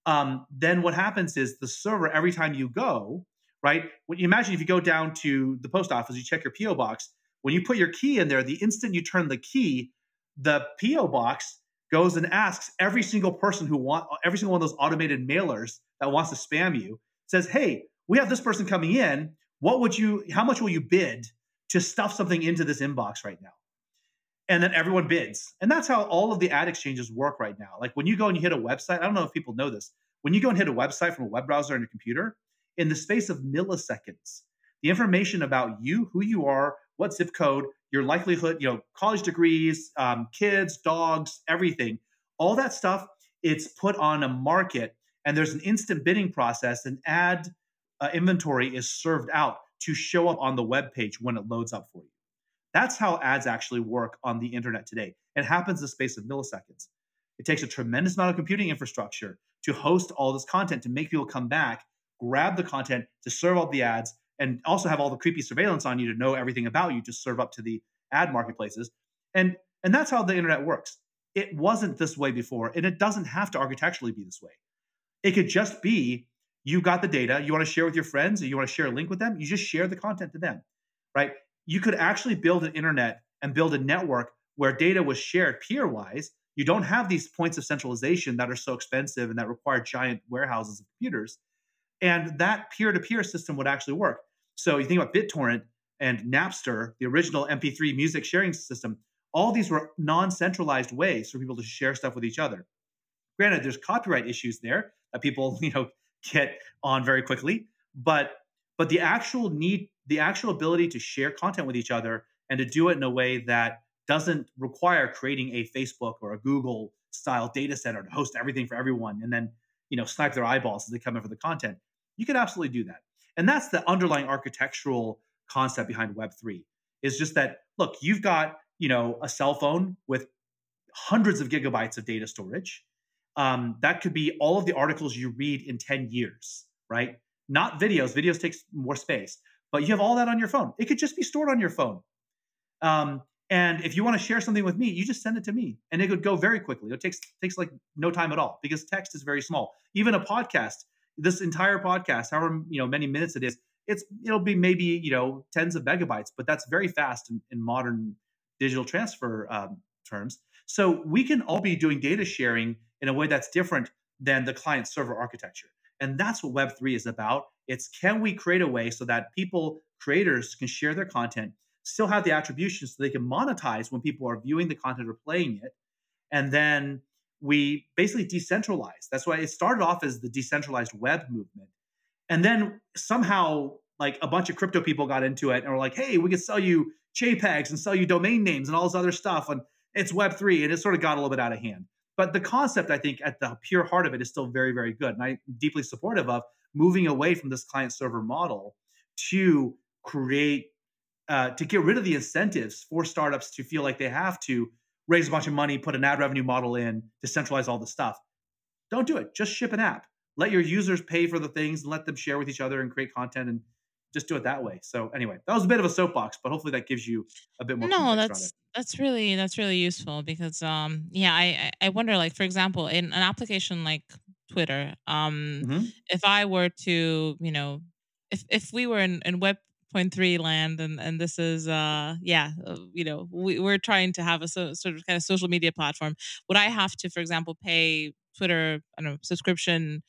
um, then what happens is the server every time you go, right? When you imagine if you go down to the post office, you check your PO box. When you put your key in there, the instant you turn the key, the PO box goes and asks every single person who want every single one of those automated mailers that wants to spam you says, "Hey, we have this person coming in. What would you? How much will you bid to stuff something into this inbox right now?" And then everyone bids, and that's how all of the ad exchanges work right now. Like when you go and you hit a website, I don't know if people know this. When you go and hit a website from a web browser on your computer, in the space of milliseconds, the information about you, who you are, what zip code, your likelihood, you know, college degrees, um, kids, dogs, everything, all that stuff, it's put on a market and there's an instant bidding process and ad uh, inventory is served out to show up on the web page when it loads up for you. That's how ads actually work on the internet today. It happens in the space of milliseconds. It takes a tremendous amount of computing infrastructure to host all this content to make people come back, grab the content to serve up the ads, and also have all the creepy surveillance on you to know everything about you to serve up to the ad marketplaces. And and that's how the internet works. It wasn't this way before, and it doesn't have to architecturally be this way. It could just be you got the data, you want to share with your friends, or you want to share a link with them, you just share the content to them, right? You could actually build an internet and build a network where data was shared peer wise. You don't have these points of centralization that are so expensive and that require giant warehouses of computers. And that peer to peer system would actually work. So you think about BitTorrent and Napster, the original MP3 music sharing system, all these were non centralized ways for people to share stuff with each other. Granted, there's copyright issues there that people, you know, get on very quickly, but but the actual need, the actual ability to share content with each other and to do it in a way that doesn't require creating a Facebook or a Google style data center to host everything for everyone and then you know snipe their eyeballs as they come in for the content. You can absolutely do that. And that's the underlying architectural concept behind Web3 is just that look, you've got, you know, a cell phone with hundreds of gigabytes of data storage. Um, that could be all of the articles you read in 10 years, right? Not videos. Videos takes more space, but you have all that on your phone. It could just be stored on your phone. Um, and if you want to share something with me, you just send it to me, and it would go very quickly. It takes takes like no time at all because text is very small. Even a podcast, this entire podcast, however you know many minutes it is, it's it'll be maybe you know tens of megabytes, but that's very fast in, in modern digital transfer um, terms. So we can all be doing data sharing in a way that's different than the client server architecture, and that's what Web three is about. It's can we create a way so that people creators can share their content still have the attribution so they can monetize when people are viewing the content or playing it. And then we basically decentralize. That's why it started off as the decentralized web movement. And then somehow, like a bunch of crypto people got into it and were like, hey, we could sell you JPEGs and sell you domain names and all this other stuff. And it's Web3. And it sort of got a little bit out of hand. But the concept, I think, at the pure heart of it is still very, very good. And I'm deeply supportive of moving away from this client server model to create uh, to get rid of the incentives for startups to feel like they have to raise a bunch of money, put an ad revenue model in, to centralize all the stuff. Don't do it. Just ship an app. Let your users pay for the things and let them share with each other and create content and just do it that way. So anyway, that was a bit of a soapbox, but hopefully that gives you a bit more. No, that's that's really that's really useful because um yeah I I wonder like for example in an application like Twitter um mm-hmm. if I were to you know if if we were in, in web point three land and and this is uh yeah uh, you know we, we're trying to have a so, sort of kind of social media platform would i have to for example pay twitter i don't know subscription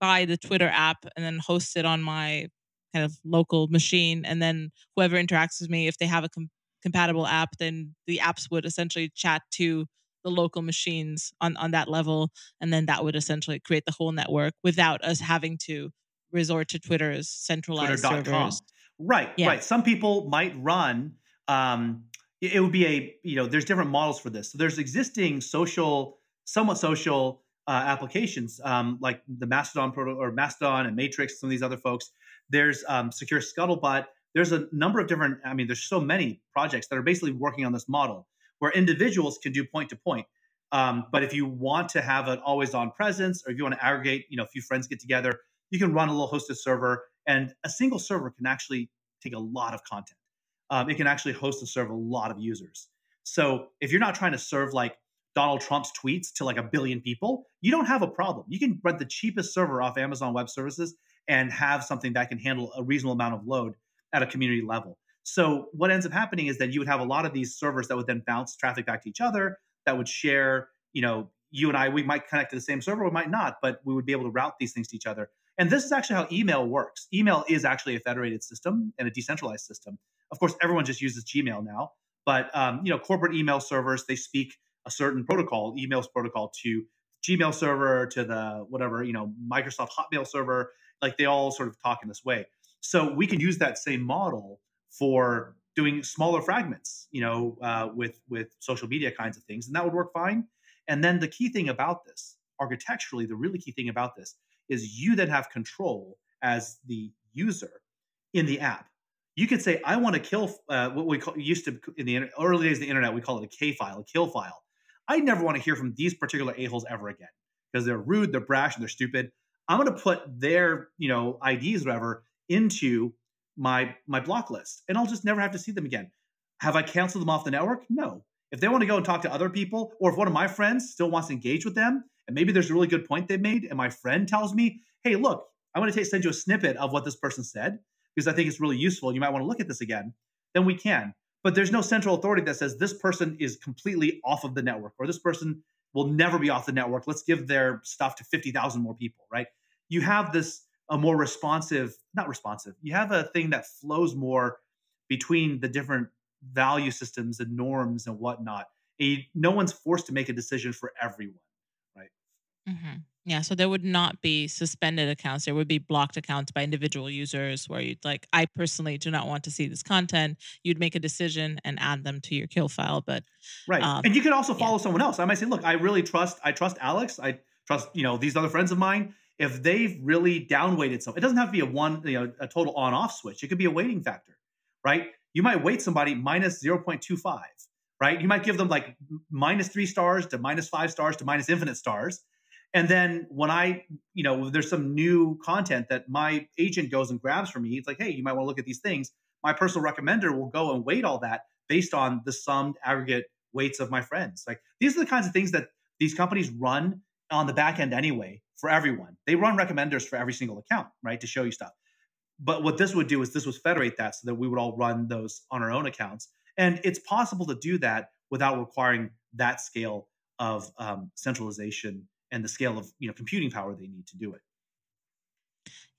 buy the twitter app and then host it on my kind of local machine and then whoever interacts with me if they have a com- compatible app then the apps would essentially chat to the local machines on on that level and then that would essentially create the whole network without us having to resort to twitter's centralized servers Right, yeah. right. Some people might run. Um, it, would be a you know there's different models for this. So there's existing social, somewhat social uh, applications um, like the Mastodon proto or Mastodon and Matrix. Some of these other folks. There's um, Secure Scuttlebutt. There's a number of different. I mean, there's so many projects that are basically working on this model where individuals can do point to point. Um, but if you want to have an always on presence, or if you want to aggregate, you know, a few friends get together, you can run a little hosted server and a single server can actually take a lot of content. Um, it can actually host and serve a lot of users. So if you're not trying to serve like Donald Trump's tweets to like a billion people, you don't have a problem. You can rent the cheapest server off Amazon Web Services and have something that can handle a reasonable amount of load at a community level. So what ends up happening is that you would have a lot of these servers that would then bounce traffic back to each other that would share, you know, you and I, we might connect to the same server, we might not, but we would be able to route these things to each other. And this is actually how email works. Email is actually a federated system and a decentralized system. Of course, everyone just uses Gmail now, but um, you know, corporate email servers they speak a certain protocol, emails protocol to Gmail server to the whatever you know Microsoft Hotmail server. Like they all sort of talk in this way. So we can use that same model for doing smaller fragments, you know, uh, with with social media kinds of things, and that would work fine. And then the key thing about this, architecturally, the really key thing about this is you then have control as the user in the app. You could say, I want to kill uh, what we call, used to in the early days of the internet, we call it a K file, a kill file. I never want to hear from these particular a-holes ever again because they're rude, they're brash, and they're stupid. I'm going to put their, you know, IDs, whatever, into my my block list, and I'll just never have to see them again. Have I canceled them off the network? No. If they want to go and talk to other people, or if one of my friends still wants to engage with them, and maybe there's a really good point they made, and my friend tells me, "Hey, look, I want to send you a snippet of what this person said because I think it's really useful. You might want to look at this again." Then we can. But there's no central authority that says this person is completely off of the network, or this person will never be off the network. Let's give their stuff to 50,000 more people, right? You have this a more responsive, not responsive. You have a thing that flows more between the different value systems and norms and whatnot. And you, no one's forced to make a decision for everyone, right? Mm-hmm. Yeah, so there would not be suspended accounts. There would be blocked accounts by individual users where you'd like, I personally do not want to see this content. You'd make a decision and add them to your kill file. But Right. um, And you could also yeah, follow someone else. I might say, look, I really trust, I trust Alex. I trust, you know, these other friends of mine. If they've really downweighted some, it doesn't have to be a one, you know, a total on off switch. It could be a weighting factor, right? You might weight somebody minus 0.25, right? You might give them like minus three stars to minus five stars to minus infinite stars. And then when I, you know, there's some new content that my agent goes and grabs for me, it's like, hey, you might want to look at these things. My personal recommender will go and weight all that based on the summed aggregate weights of my friends. Like these are the kinds of things that these companies run on the back end anyway for everyone. They run recommenders for every single account, right, to show you stuff. But what this would do is this would federate that so that we would all run those on our own accounts. And it's possible to do that without requiring that scale of um, centralization and the scale of you know computing power they need to do it.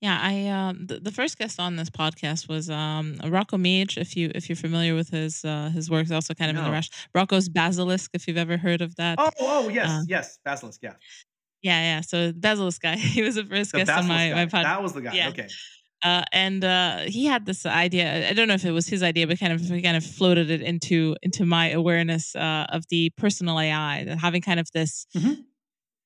yeah. I um, the, the first guest on this podcast was um, Roko Mage. If you if you're familiar with his uh, his works, also kind of in the rush. Roko's Basilisk. If you've ever heard of that, Oh, oh yes, uh, yes, Basilisk, yeah, yeah, yeah. So Basilisk guy, he was the first the guest on Basilisk my my podcast. That was the guy. Yeah, Okay. uh, and uh, he had this idea. I don't know if it was his idea, but kind of he kind of floated it into into my awareness uh, of the personal AI, having kind of this Mhm.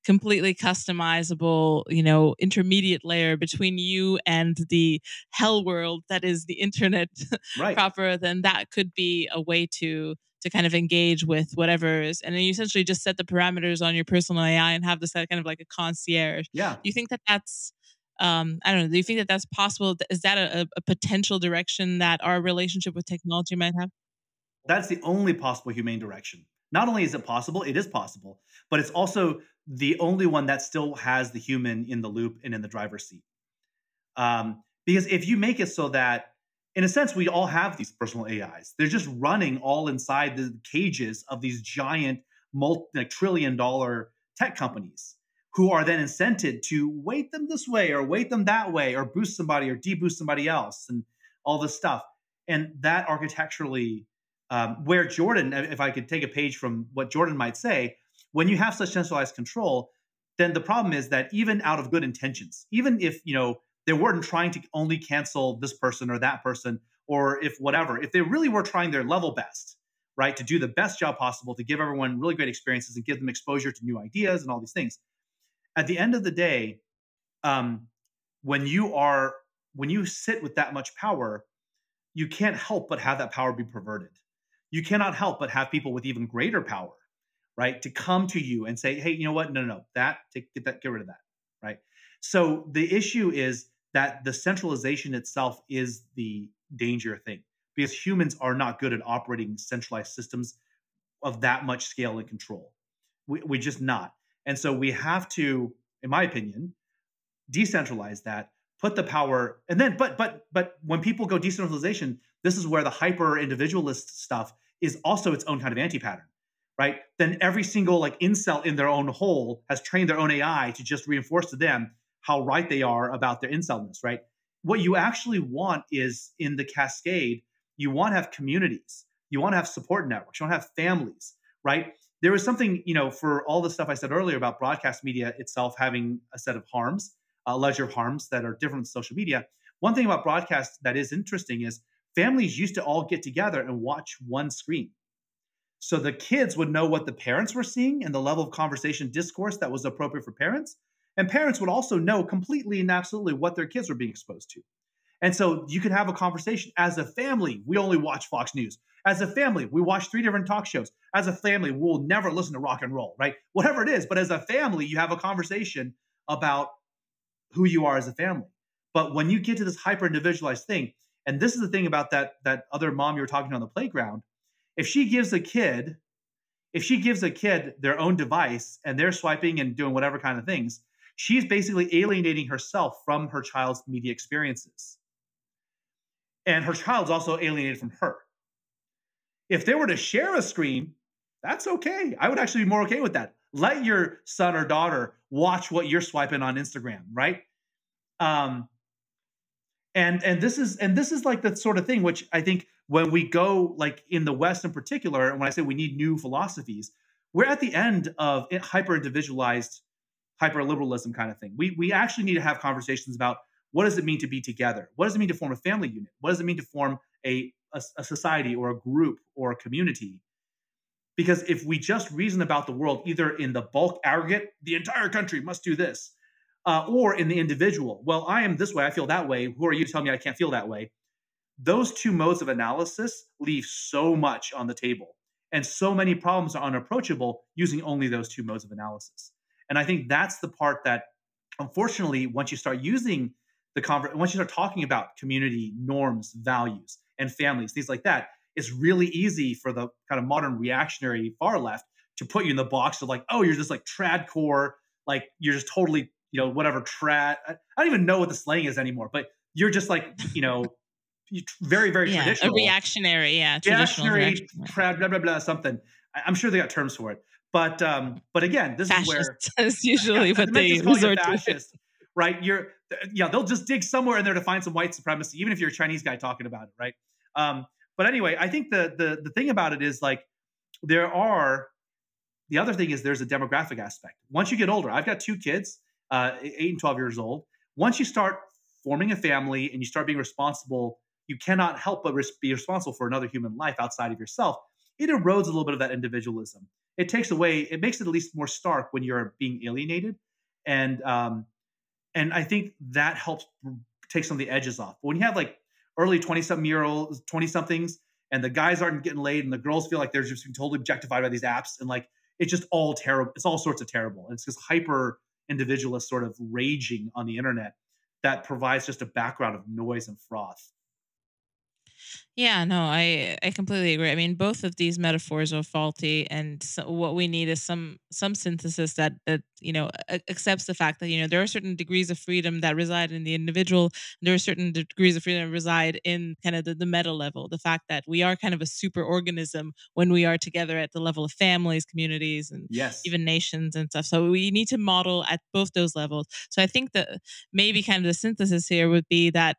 Completely customizable, you know, intermediate layer between you and the hell world that is the internet Right. proper. Then that could be a way to to kind of engage with whatever is, and then you essentially just set the parameters on your personal AI and have this kind of like a concierge. Yeah. Do you think that that's um, I don't know. Do you think that that's possible? Is that a, a potential direction that our relationship with technology might have? That's the only possible humane direction. Not only is it possible, it is possible, but it's also the only one that still has the human in the loop and in the driver's seat. Um, because if you make it so that, in a sense, we all have these personal AIs, they're just running all inside the cages of these giant, multi trillion dollar tech companies who are then incented to weight them this way or weight them that way or boost somebody or deboost somebody else and all this stuff. And that architecturally, um, where Jordan, if I could take a page from what Jordan might say, when you have such centralized control, then the problem is that even out of good intentions, even if you know they weren't trying to only cancel this person or that person, or if whatever, if they really were trying their level best, right, to do the best job possible to give everyone really great experiences and give them exposure to new ideas and all these things, at the end of the day, um, when you are when you sit with that much power, you can't help but have that power be perverted. You cannot help but have people with even greater power, right, to come to you and say, "Hey, you know what? No, no, no. That take get that get rid of that." Right? So the issue is that the centralization itself is the danger thing because humans are not good at operating centralized systems of that much scale and control. We, we're just not. And so we have to, in my opinion, decentralize that, put the power, and then, but, but, but when people go decentralization, this is where the hyper individualist stuff is also its own kind of anti pattern, right? Then every single like incel in their own hole has trained their own AI to just reinforce to them how right they are about their incelness, right? What you actually want is in the cascade, you want to have communities, you want to have support networks, you want to have families, right? There is something, you know, for all the stuff I said earlier about broadcast media itself having a set of harms, a ledger of harms that are different than social media. One thing about broadcast that is interesting is families used to all get together and watch one screen. So the kids would know what the parents were seeing and the level of conversation discourse that was appropriate for parents. And parents would also know completely and absolutely what their kids were being exposed to. And so you could have a conversation as a family. We only watch Fox News. As a family, we watch three different talk shows. As a family, we'll never listen to rock and roll, right? Whatever it is. But as a family, you have a conversation about who you are as a family. But when you get to this hyper individualized thing, and this is the thing about that that other mom you were talking to on the playground, if she gives a kid, if she gives a kid their own device and they're swiping and doing whatever kind of things, she's basically alienating herself from her child's media experiences. And her child's also alienated from her. If they were to share a screen, that's okay. I would actually be more okay with that. Let your son or daughter watch what you're swiping on Instagram, right? Um, and and this is and this is like the sort of thing which I think when we go like in the West in particular, and when I say we need new philosophies, we're at the end of hyper individualized hyper liberalism kind of thing. We we actually need to have conversations about what does it mean to be together? What does it mean to form a family unit? What does it mean to form a, a, a society or a group or a community? Because if we just reason about the world either in the bulk aggregate, the entire country must do this, uh, or in the individual, well, I am this way, I feel that way. Who are you to tell me I can't feel that way? Those two modes of analysis leave so much on the table. And so many problems are unapproachable using only those two modes of analysis. And I think that's the part that, unfortunately, once you start using the conver- once you start talking about community norms, values, and families, things like that, it's really easy for the kind of modern reactionary far left to put you in the box of like, oh, you're just like trad core, like you're just totally, you know, whatever trad. I don't even know what the slang is anymore, but you're just like, you know, very, very yeah, traditional. A reactionary, yeah. Reactionary, reactionary, trad, blah, blah, blah, something. I'm sure they got terms for it. But um, but again, this fascist is where is usually yeah, what they resort to. Right? You're yeah, they'll just dig somewhere in there to find some white supremacy, even if you're a Chinese guy talking about it, right? Um, but anyway, I think the the the thing about it is like there are the other thing is there's a demographic aspect. Once you get older, I've got two kids, uh, eight and twelve years old. Once you start forming a family and you start being responsible, you cannot help but be responsible for another human life outside of yourself. It erodes a little bit of that individualism. It takes away. It makes it at least more stark when you're being alienated, and um, and I think that helps take some of the edges off. When you have like early 20 something year olds, 20 somethings, and the guys aren't getting laid and the girls feel like they're just being totally objectified by these apps and like it's just all terrible. It's all sorts of terrible. It's just hyper individualist sort of raging on the internet that provides just a background of noise and froth. Yeah, no, I I completely agree. I mean, both of these metaphors are faulty, and so what we need is some some synthesis that that you know accepts the fact that you know there are certain degrees of freedom that reside in the individual. There are certain degrees of freedom that reside in kind of the, the meta level. The fact that we are kind of a super organism when we are together at the level of families, communities, and yes. even nations and stuff. So we need to model at both those levels. So I think that maybe kind of the synthesis here would be that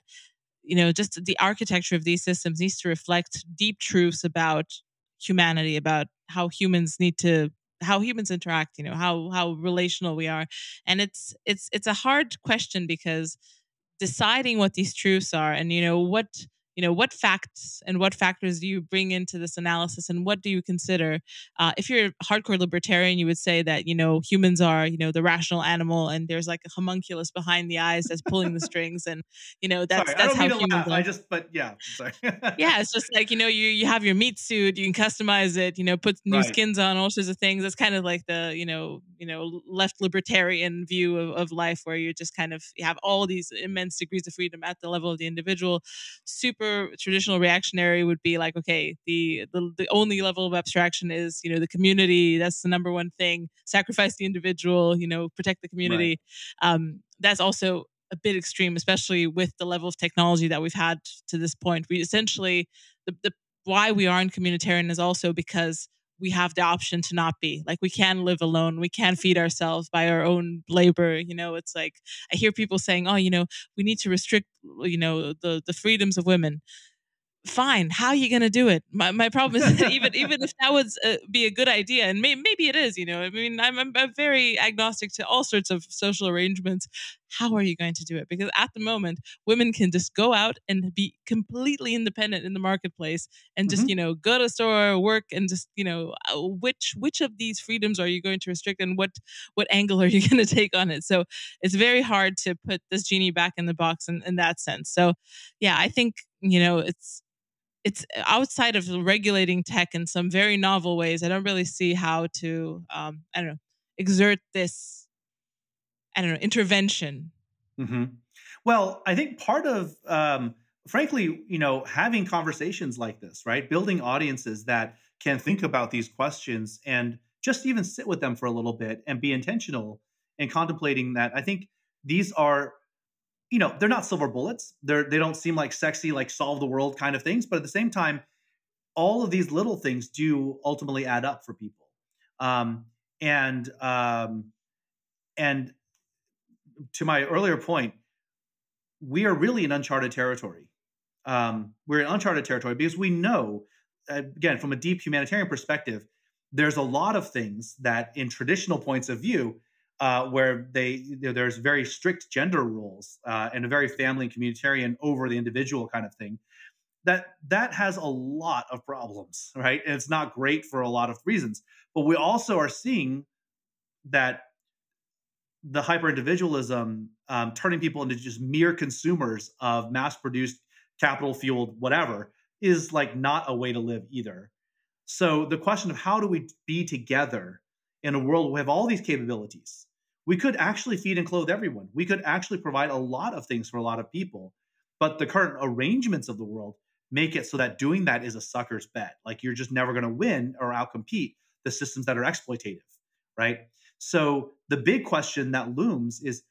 you know just the architecture of these systems needs to reflect deep truths about humanity about how humans need to how humans interact you know how how relational we are. And it's it's it's a hard question because deciding what these truths are and you know what you know what facts and what factors do you bring into this analysis and what do you consider uh, if you're a hardcore libertarian you would say that you know humans are you know the rational animal and there's like a homunculus behind the eyes that's pulling the strings and you know that's sorry, that's how humans laugh. are. i just but yeah sorry yeah it's just like you know you you have your meat suit you can customize it you know put new right. skins on all sorts of things that's kind of like the you know you know left libertarian view of, of life where you just kind of you have all these immense degrees of freedom at the level of the individual super traditional reactionary would be like, okay, the, the the only level of abstraction is you know the community. That's the number one thing. Sacrifice the individual. You know, protect the community. Right. Um, that's also a bit extreme, especially with the level of technology that we've had to this point. We essentially the, the why we aren't communitarian is also because we have the option to not be. Like we can live alone. We can feed ourselves by our own labor you know? It's like i hear people saying oh you know we need to restrict you know the the freedoms of women fine how are you going to do it? My, my problem is even even if that would uh, be a good idea and may, maybe it is you know i mean I'm, I'm, I'm very agnostic to all sorts of social arrangements how are you going to do it? Because at the moment women can just go out and be completely independent in the marketplace and just mm-hmm. you know go to a store work and just you know uh, which which of these freedoms are you going to restrict and what what angle are you going to take on it? So it's very hard to put this genie back in the box in, in that sense. So yeah i think you know it's it's uh, outside of regulating tech in some very novel ways. I don't really see how to, um, I don't know, exert this, I don't know, intervention. Mm-hmm. Well, I think part of, um, frankly, you know, having conversations like this, right, building audiences that can think about these questions and just even sit with them for a little bit and be intentional in contemplating that. I think these are you know they're not silver bullets. They're they don't seem like sexy like solve the world kind of things but at the same time all of these little things do ultimately add up for people. Um, and um, and to my earlier point we are really in uncharted territory. Um, we're in uncharted territory because we know again from a deep humanitarian perspective there's a lot of things that in traditional points of view uh, where they there's very strict gender rules uh, and a very family and communitarian over the individual kind of thing that that has a lot of problems right? And it's not great for a lot of reasons. But we also are seeing that the hyper individualism um, turning people into just mere consumers of mass produced capital fueled whatever is like not a way to live either. So the question of how do we be together in a world where we have all these capabilities we could actually feed and clothe everyone we could actually provide a lot of things for a lot of people but the current arrangements of the world make it so that doing that is a sucker's bet like you're just never going to win or outcompete the systems that are exploitative right so the big question that looms is,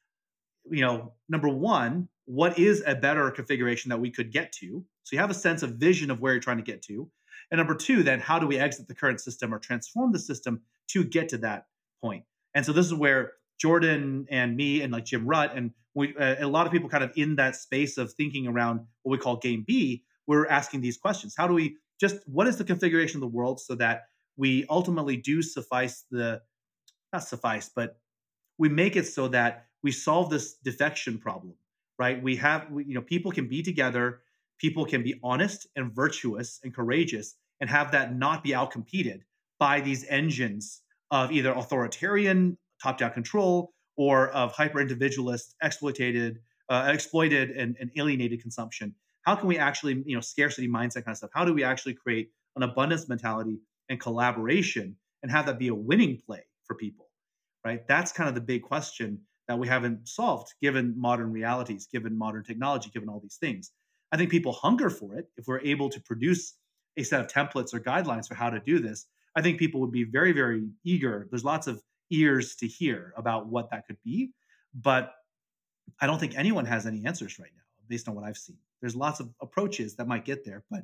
you know, number one, what is a better configuration that we could get to? So you have a sense of vision of where you're trying to get to. And number two, then how do we exit the current system or transform the system to get to that point? And so this is where Jordan and me and like Jim Rutt and we, uh, a lot of people kind of in that space of thinking around what we call game B, we're asking these questions. How do we just what is the configuration of the world so that we ultimately do suffice the not suffice, but we make it so that we solve this defection problem, right? We have, we, you know, people can be together, people can be honest and virtuous and courageous, and have that not be outcompeted by these engines of either authoritarian top-down control or of hyper-individualist, exploited, uh, exploited and, and alienated consumption. How can we actually, you know, scarcity mindset kind of stuff? How do we actually create an abundance mentality and collaboration and have that be a winning play for people, right? That's kind of the big question that we haven't solved given modern realities, given modern technology, given all these things. I think people hunger for it. If we're able to produce a set of templates or guidelines for how to do this, I think people would be very, very eager. There's lots of ears to hear about what that could be, but I don't think anyone has any answers right now, based on what I've seen. There's lots of approaches that might get there, but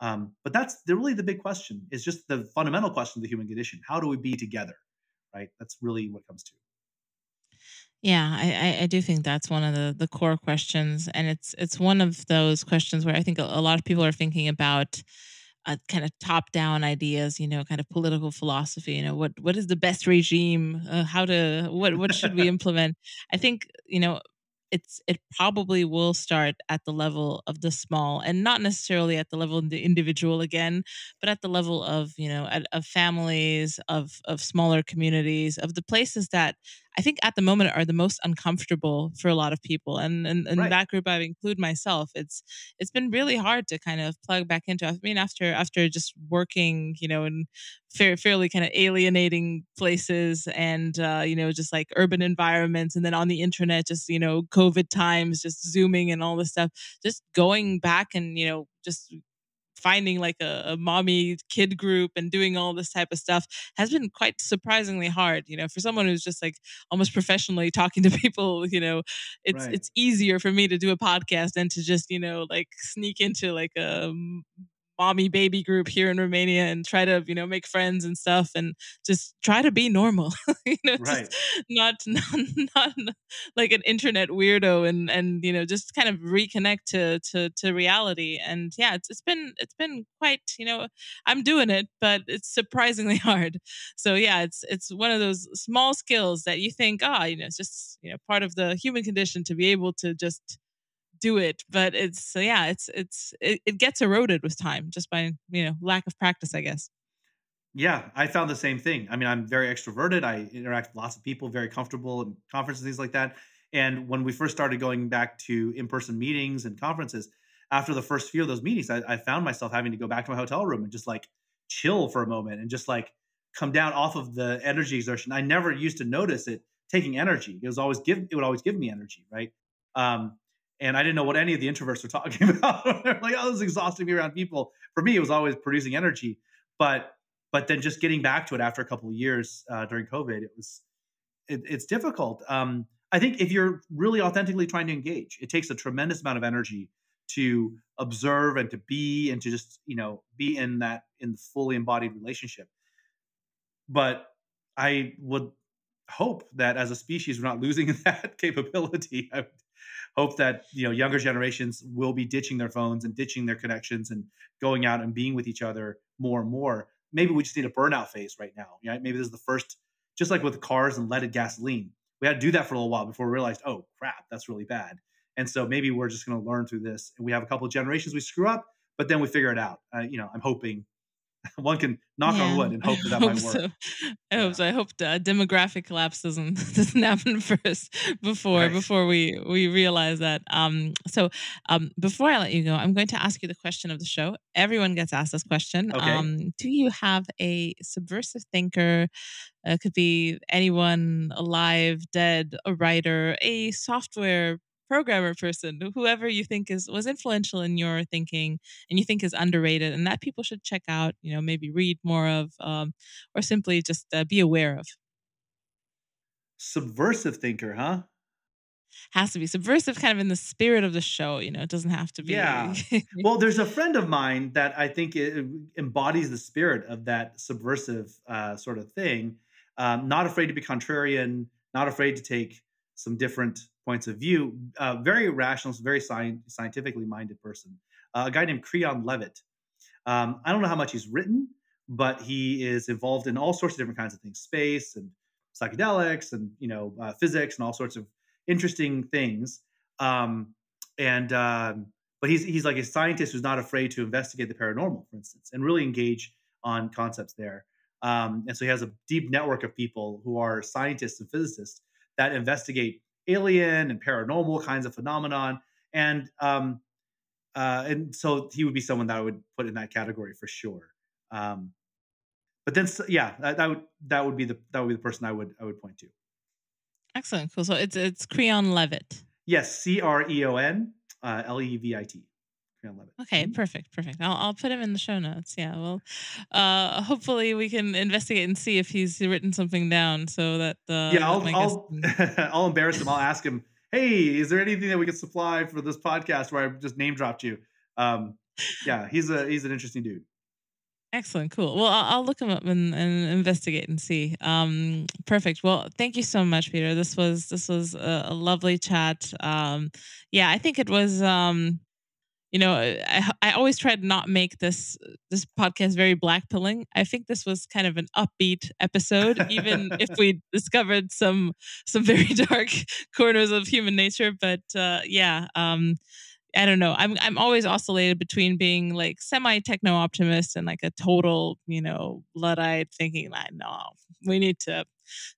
um, but that's the, really the big question. Is just the fundamental question of the human condition: How do we be together? right? That's really what comes to. Yeah, I, I do think that's one of the, the core questions, and it's it's one of those questions where I think a, a lot of people are thinking about uh, kind of top down ideas, you know, kind of political philosophy. You know, what what is the best regime? Uh, how to what what should we implement? I think you know it's it probably will start at the level of the small and not necessarily at the level of the individual again but at the level of you know at, of families of of smaller communities of the places that I think at the moment are the most uncomfortable for a lot of people. And and, and right. that group I include myself. It's it's been really hard to kind of plug back into. I mean, after after just working, you know, in fair, fairly kind of alienating places and uh, you know, just like urban environments and then on the internet, just, you know, COVID times, just zooming and all this stuff, just going back and, you know, just finding like a, a, mommy kid group and doing all this type of stuff has been quite surprisingly hard you know for someone who's just like almost professionally talking to people you know it's right. it's easier for me to do a podcast than to just you know like sneak into like a mommy baby group here in Romania and try to you know make friends and stuff and just try to be normal you know right. not, not not like an internet weirdo and and you know just kind of reconnect to to to reality and yeah it's, it's been it's been quite you know I'm doing it but it's surprisingly hard so yeah it's it's one of those small skills that you think ah oh, you know it's just you know part of the human condition to be able to just do it but it's yeah it's it's it, it gets eroded with time just by you know lack of practice i guess. Yeah i found the same thing. I mean i'm very extroverted i interact with lots of people very comfortable in conferences things like that and when we first started going back to in-person meetings and conferences after the first few of those meetings I, I found myself having to go back to my hotel room and just like chill for a moment and just like come down off of the energy exertion. I never used to notice it taking energy it was always give it would always give me energy right? Um, and I didn't know what any of the introverts were talking about. They're like, oh, this is exhausting me around people. For me, it was always producing energy, but but then just getting back to it after a couple of years uh, during COVID, it was it, it's difficult. Um, I think if you're really authentically trying to engage, it takes a tremendous amount of energy to observe and to be and to just you know be in that in the fully embodied relationship. But I would hope that as a species we're not losing that capability. I, hope that you know younger generations will be ditching their phones and ditching their connections and going out and being with each other more and more. Maybe we just need a burnout phase right now. Right? Maybe this is the first, just like with cars and leaded gasoline. we had to do that for a little while before we realized, oh crap, that's really bad. And so maybe we're just going to learn through this. And we have a couple of generations we screw up, but then we figure it out. Uh, you know, I'm hoping one can knock yeah. on wood and hope that that might work. So. I yeah. hope so. I hope the demographic collapse doesn't doesn't happen first before right. before we we realize that. Um, so um, before I let you go, I'm going to ask you the question of the show. Everyone gets asked this question. Okay. Um, do you have a subversive thinker? It uh, could be anyone alive, dead, a writer, a software programmer person, whoever you think is was influential in your thinking and you think is underrated and that people should check out, you know, maybe read more of um, or simply just uh, be aware of. Subversive thinker, huh? Has to be subversive, kind of in the spirit of the show. You know, it doesn't have to be. Yeah. well, there's a friend of mine that I think embodies the spirit of that subversive uh, sort of thing. Um, not afraid to be contrarian, not afraid to take some different points of view. Uh, very rational, very sci- scientifically minded person. Uh, a guy named Creon Levit. Um, I don't know how much he's written, but he is involved in all sorts of different kinds of things, space and psychedelics, and you know uh, physics and all sorts of interesting things. Um, and um, but he's he's like a scientist who's not afraid to investigate the paranormal, for instance, and really engage on concepts there. Um, and so he has a deep network of people who are scientists and physicists that investigate alien and paranormal kinds of phenomenon. And um, uh, and so he would be someone that I would put in that category for sure. Um, but then, yeah, that, that, would that would be the that would be the person I would I would point to. Excellent, cool. So it's it's Creon Levit. Yes, C R E O N uh, L E V I T. Okay, mm-hmm. perfect, perfect. I'll I'll put him in the show notes. Yeah, well, uh, hopefully we can investigate and see if he's written something down so that uh, yeah, I'll I'll, I'll embarrass him. I'll ask him, hey, is there anything that we could supply for this podcast where I just name dropped you? Um, yeah, he's a he's an interesting dude. Excellent, cool. Well, I'll, I'll look him up and, and, investigate and see. Um, perfect. Well, thank you so much, Peter. This was this was a, a lovely chat. Um, yeah, I think it was. Um, you know, I, I always try to not make this this podcast very black pilling. I think this was kind of an upbeat episode, even if we discovered some some very dark corners of human nature. But uh, yeah, um, I don't know. I'm I'm always oscillated between being like semi techno optimist and like a total, you know, luddite thinking like, no, we need to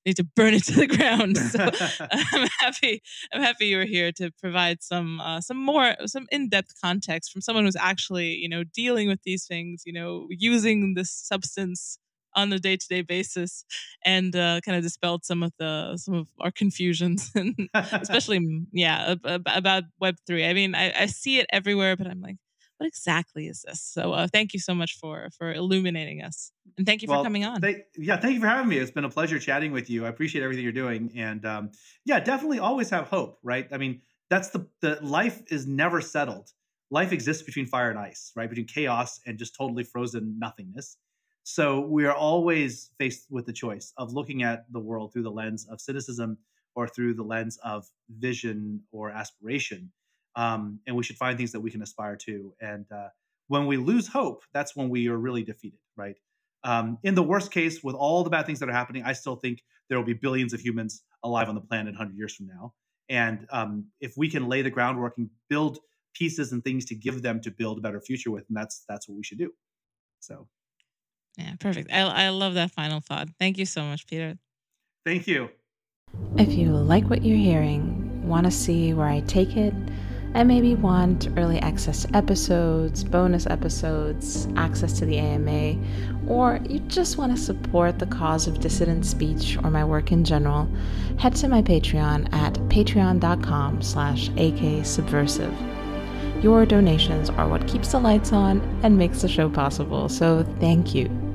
need to burn it to the ground. So I'm happy. I'm happy you are here to provide some uh, some more some in depth context from someone who's actually you know dealing with these things. You know, using this substance on a day to day basis, and uh, kind of dispelled some of the some of our confusions, and especially yeah about Web three. I mean, I, I see it everywhere, but I'm like what exactly is this? So uh, thank you so much for for illuminating us, and thank you well, for coming on. Yeah, thank you for having me. It's been a pleasure chatting with you. I appreciate everything you're doing, and um, yeah, definitely always have hope. Right? I mean, that's the the life is never settled. Life exists between fire and ice, right? Between chaos and just totally frozen nothingness. So we are always faced with the choice of looking at the world through the lens of cynicism or through the lens of vision or aspiration um, and we should find things that we can aspire to. And uh, when we lose hope, that's when we are really defeated, right? Um, in the worst case, with all the bad things that are happening, I still think there will be billions of humans alive on the planet 100 years from now. And um, if we can lay the groundwork and build pieces and things to give them to build a better future with, and that's that's what we should do. So, yeah, perfect. I, I love that final thought. Thank you so much, Peter. Thank you. If you like what you're hearing, want to see where I take it and maybe want early access to episodes, bonus episodes, access to the AMA, or you just want to support the cause of dissident speech or my work in general, head to my Patreon at patreon.com slash aksubversive. Your donations are what keeps the lights on and makes the show possible, so thank you.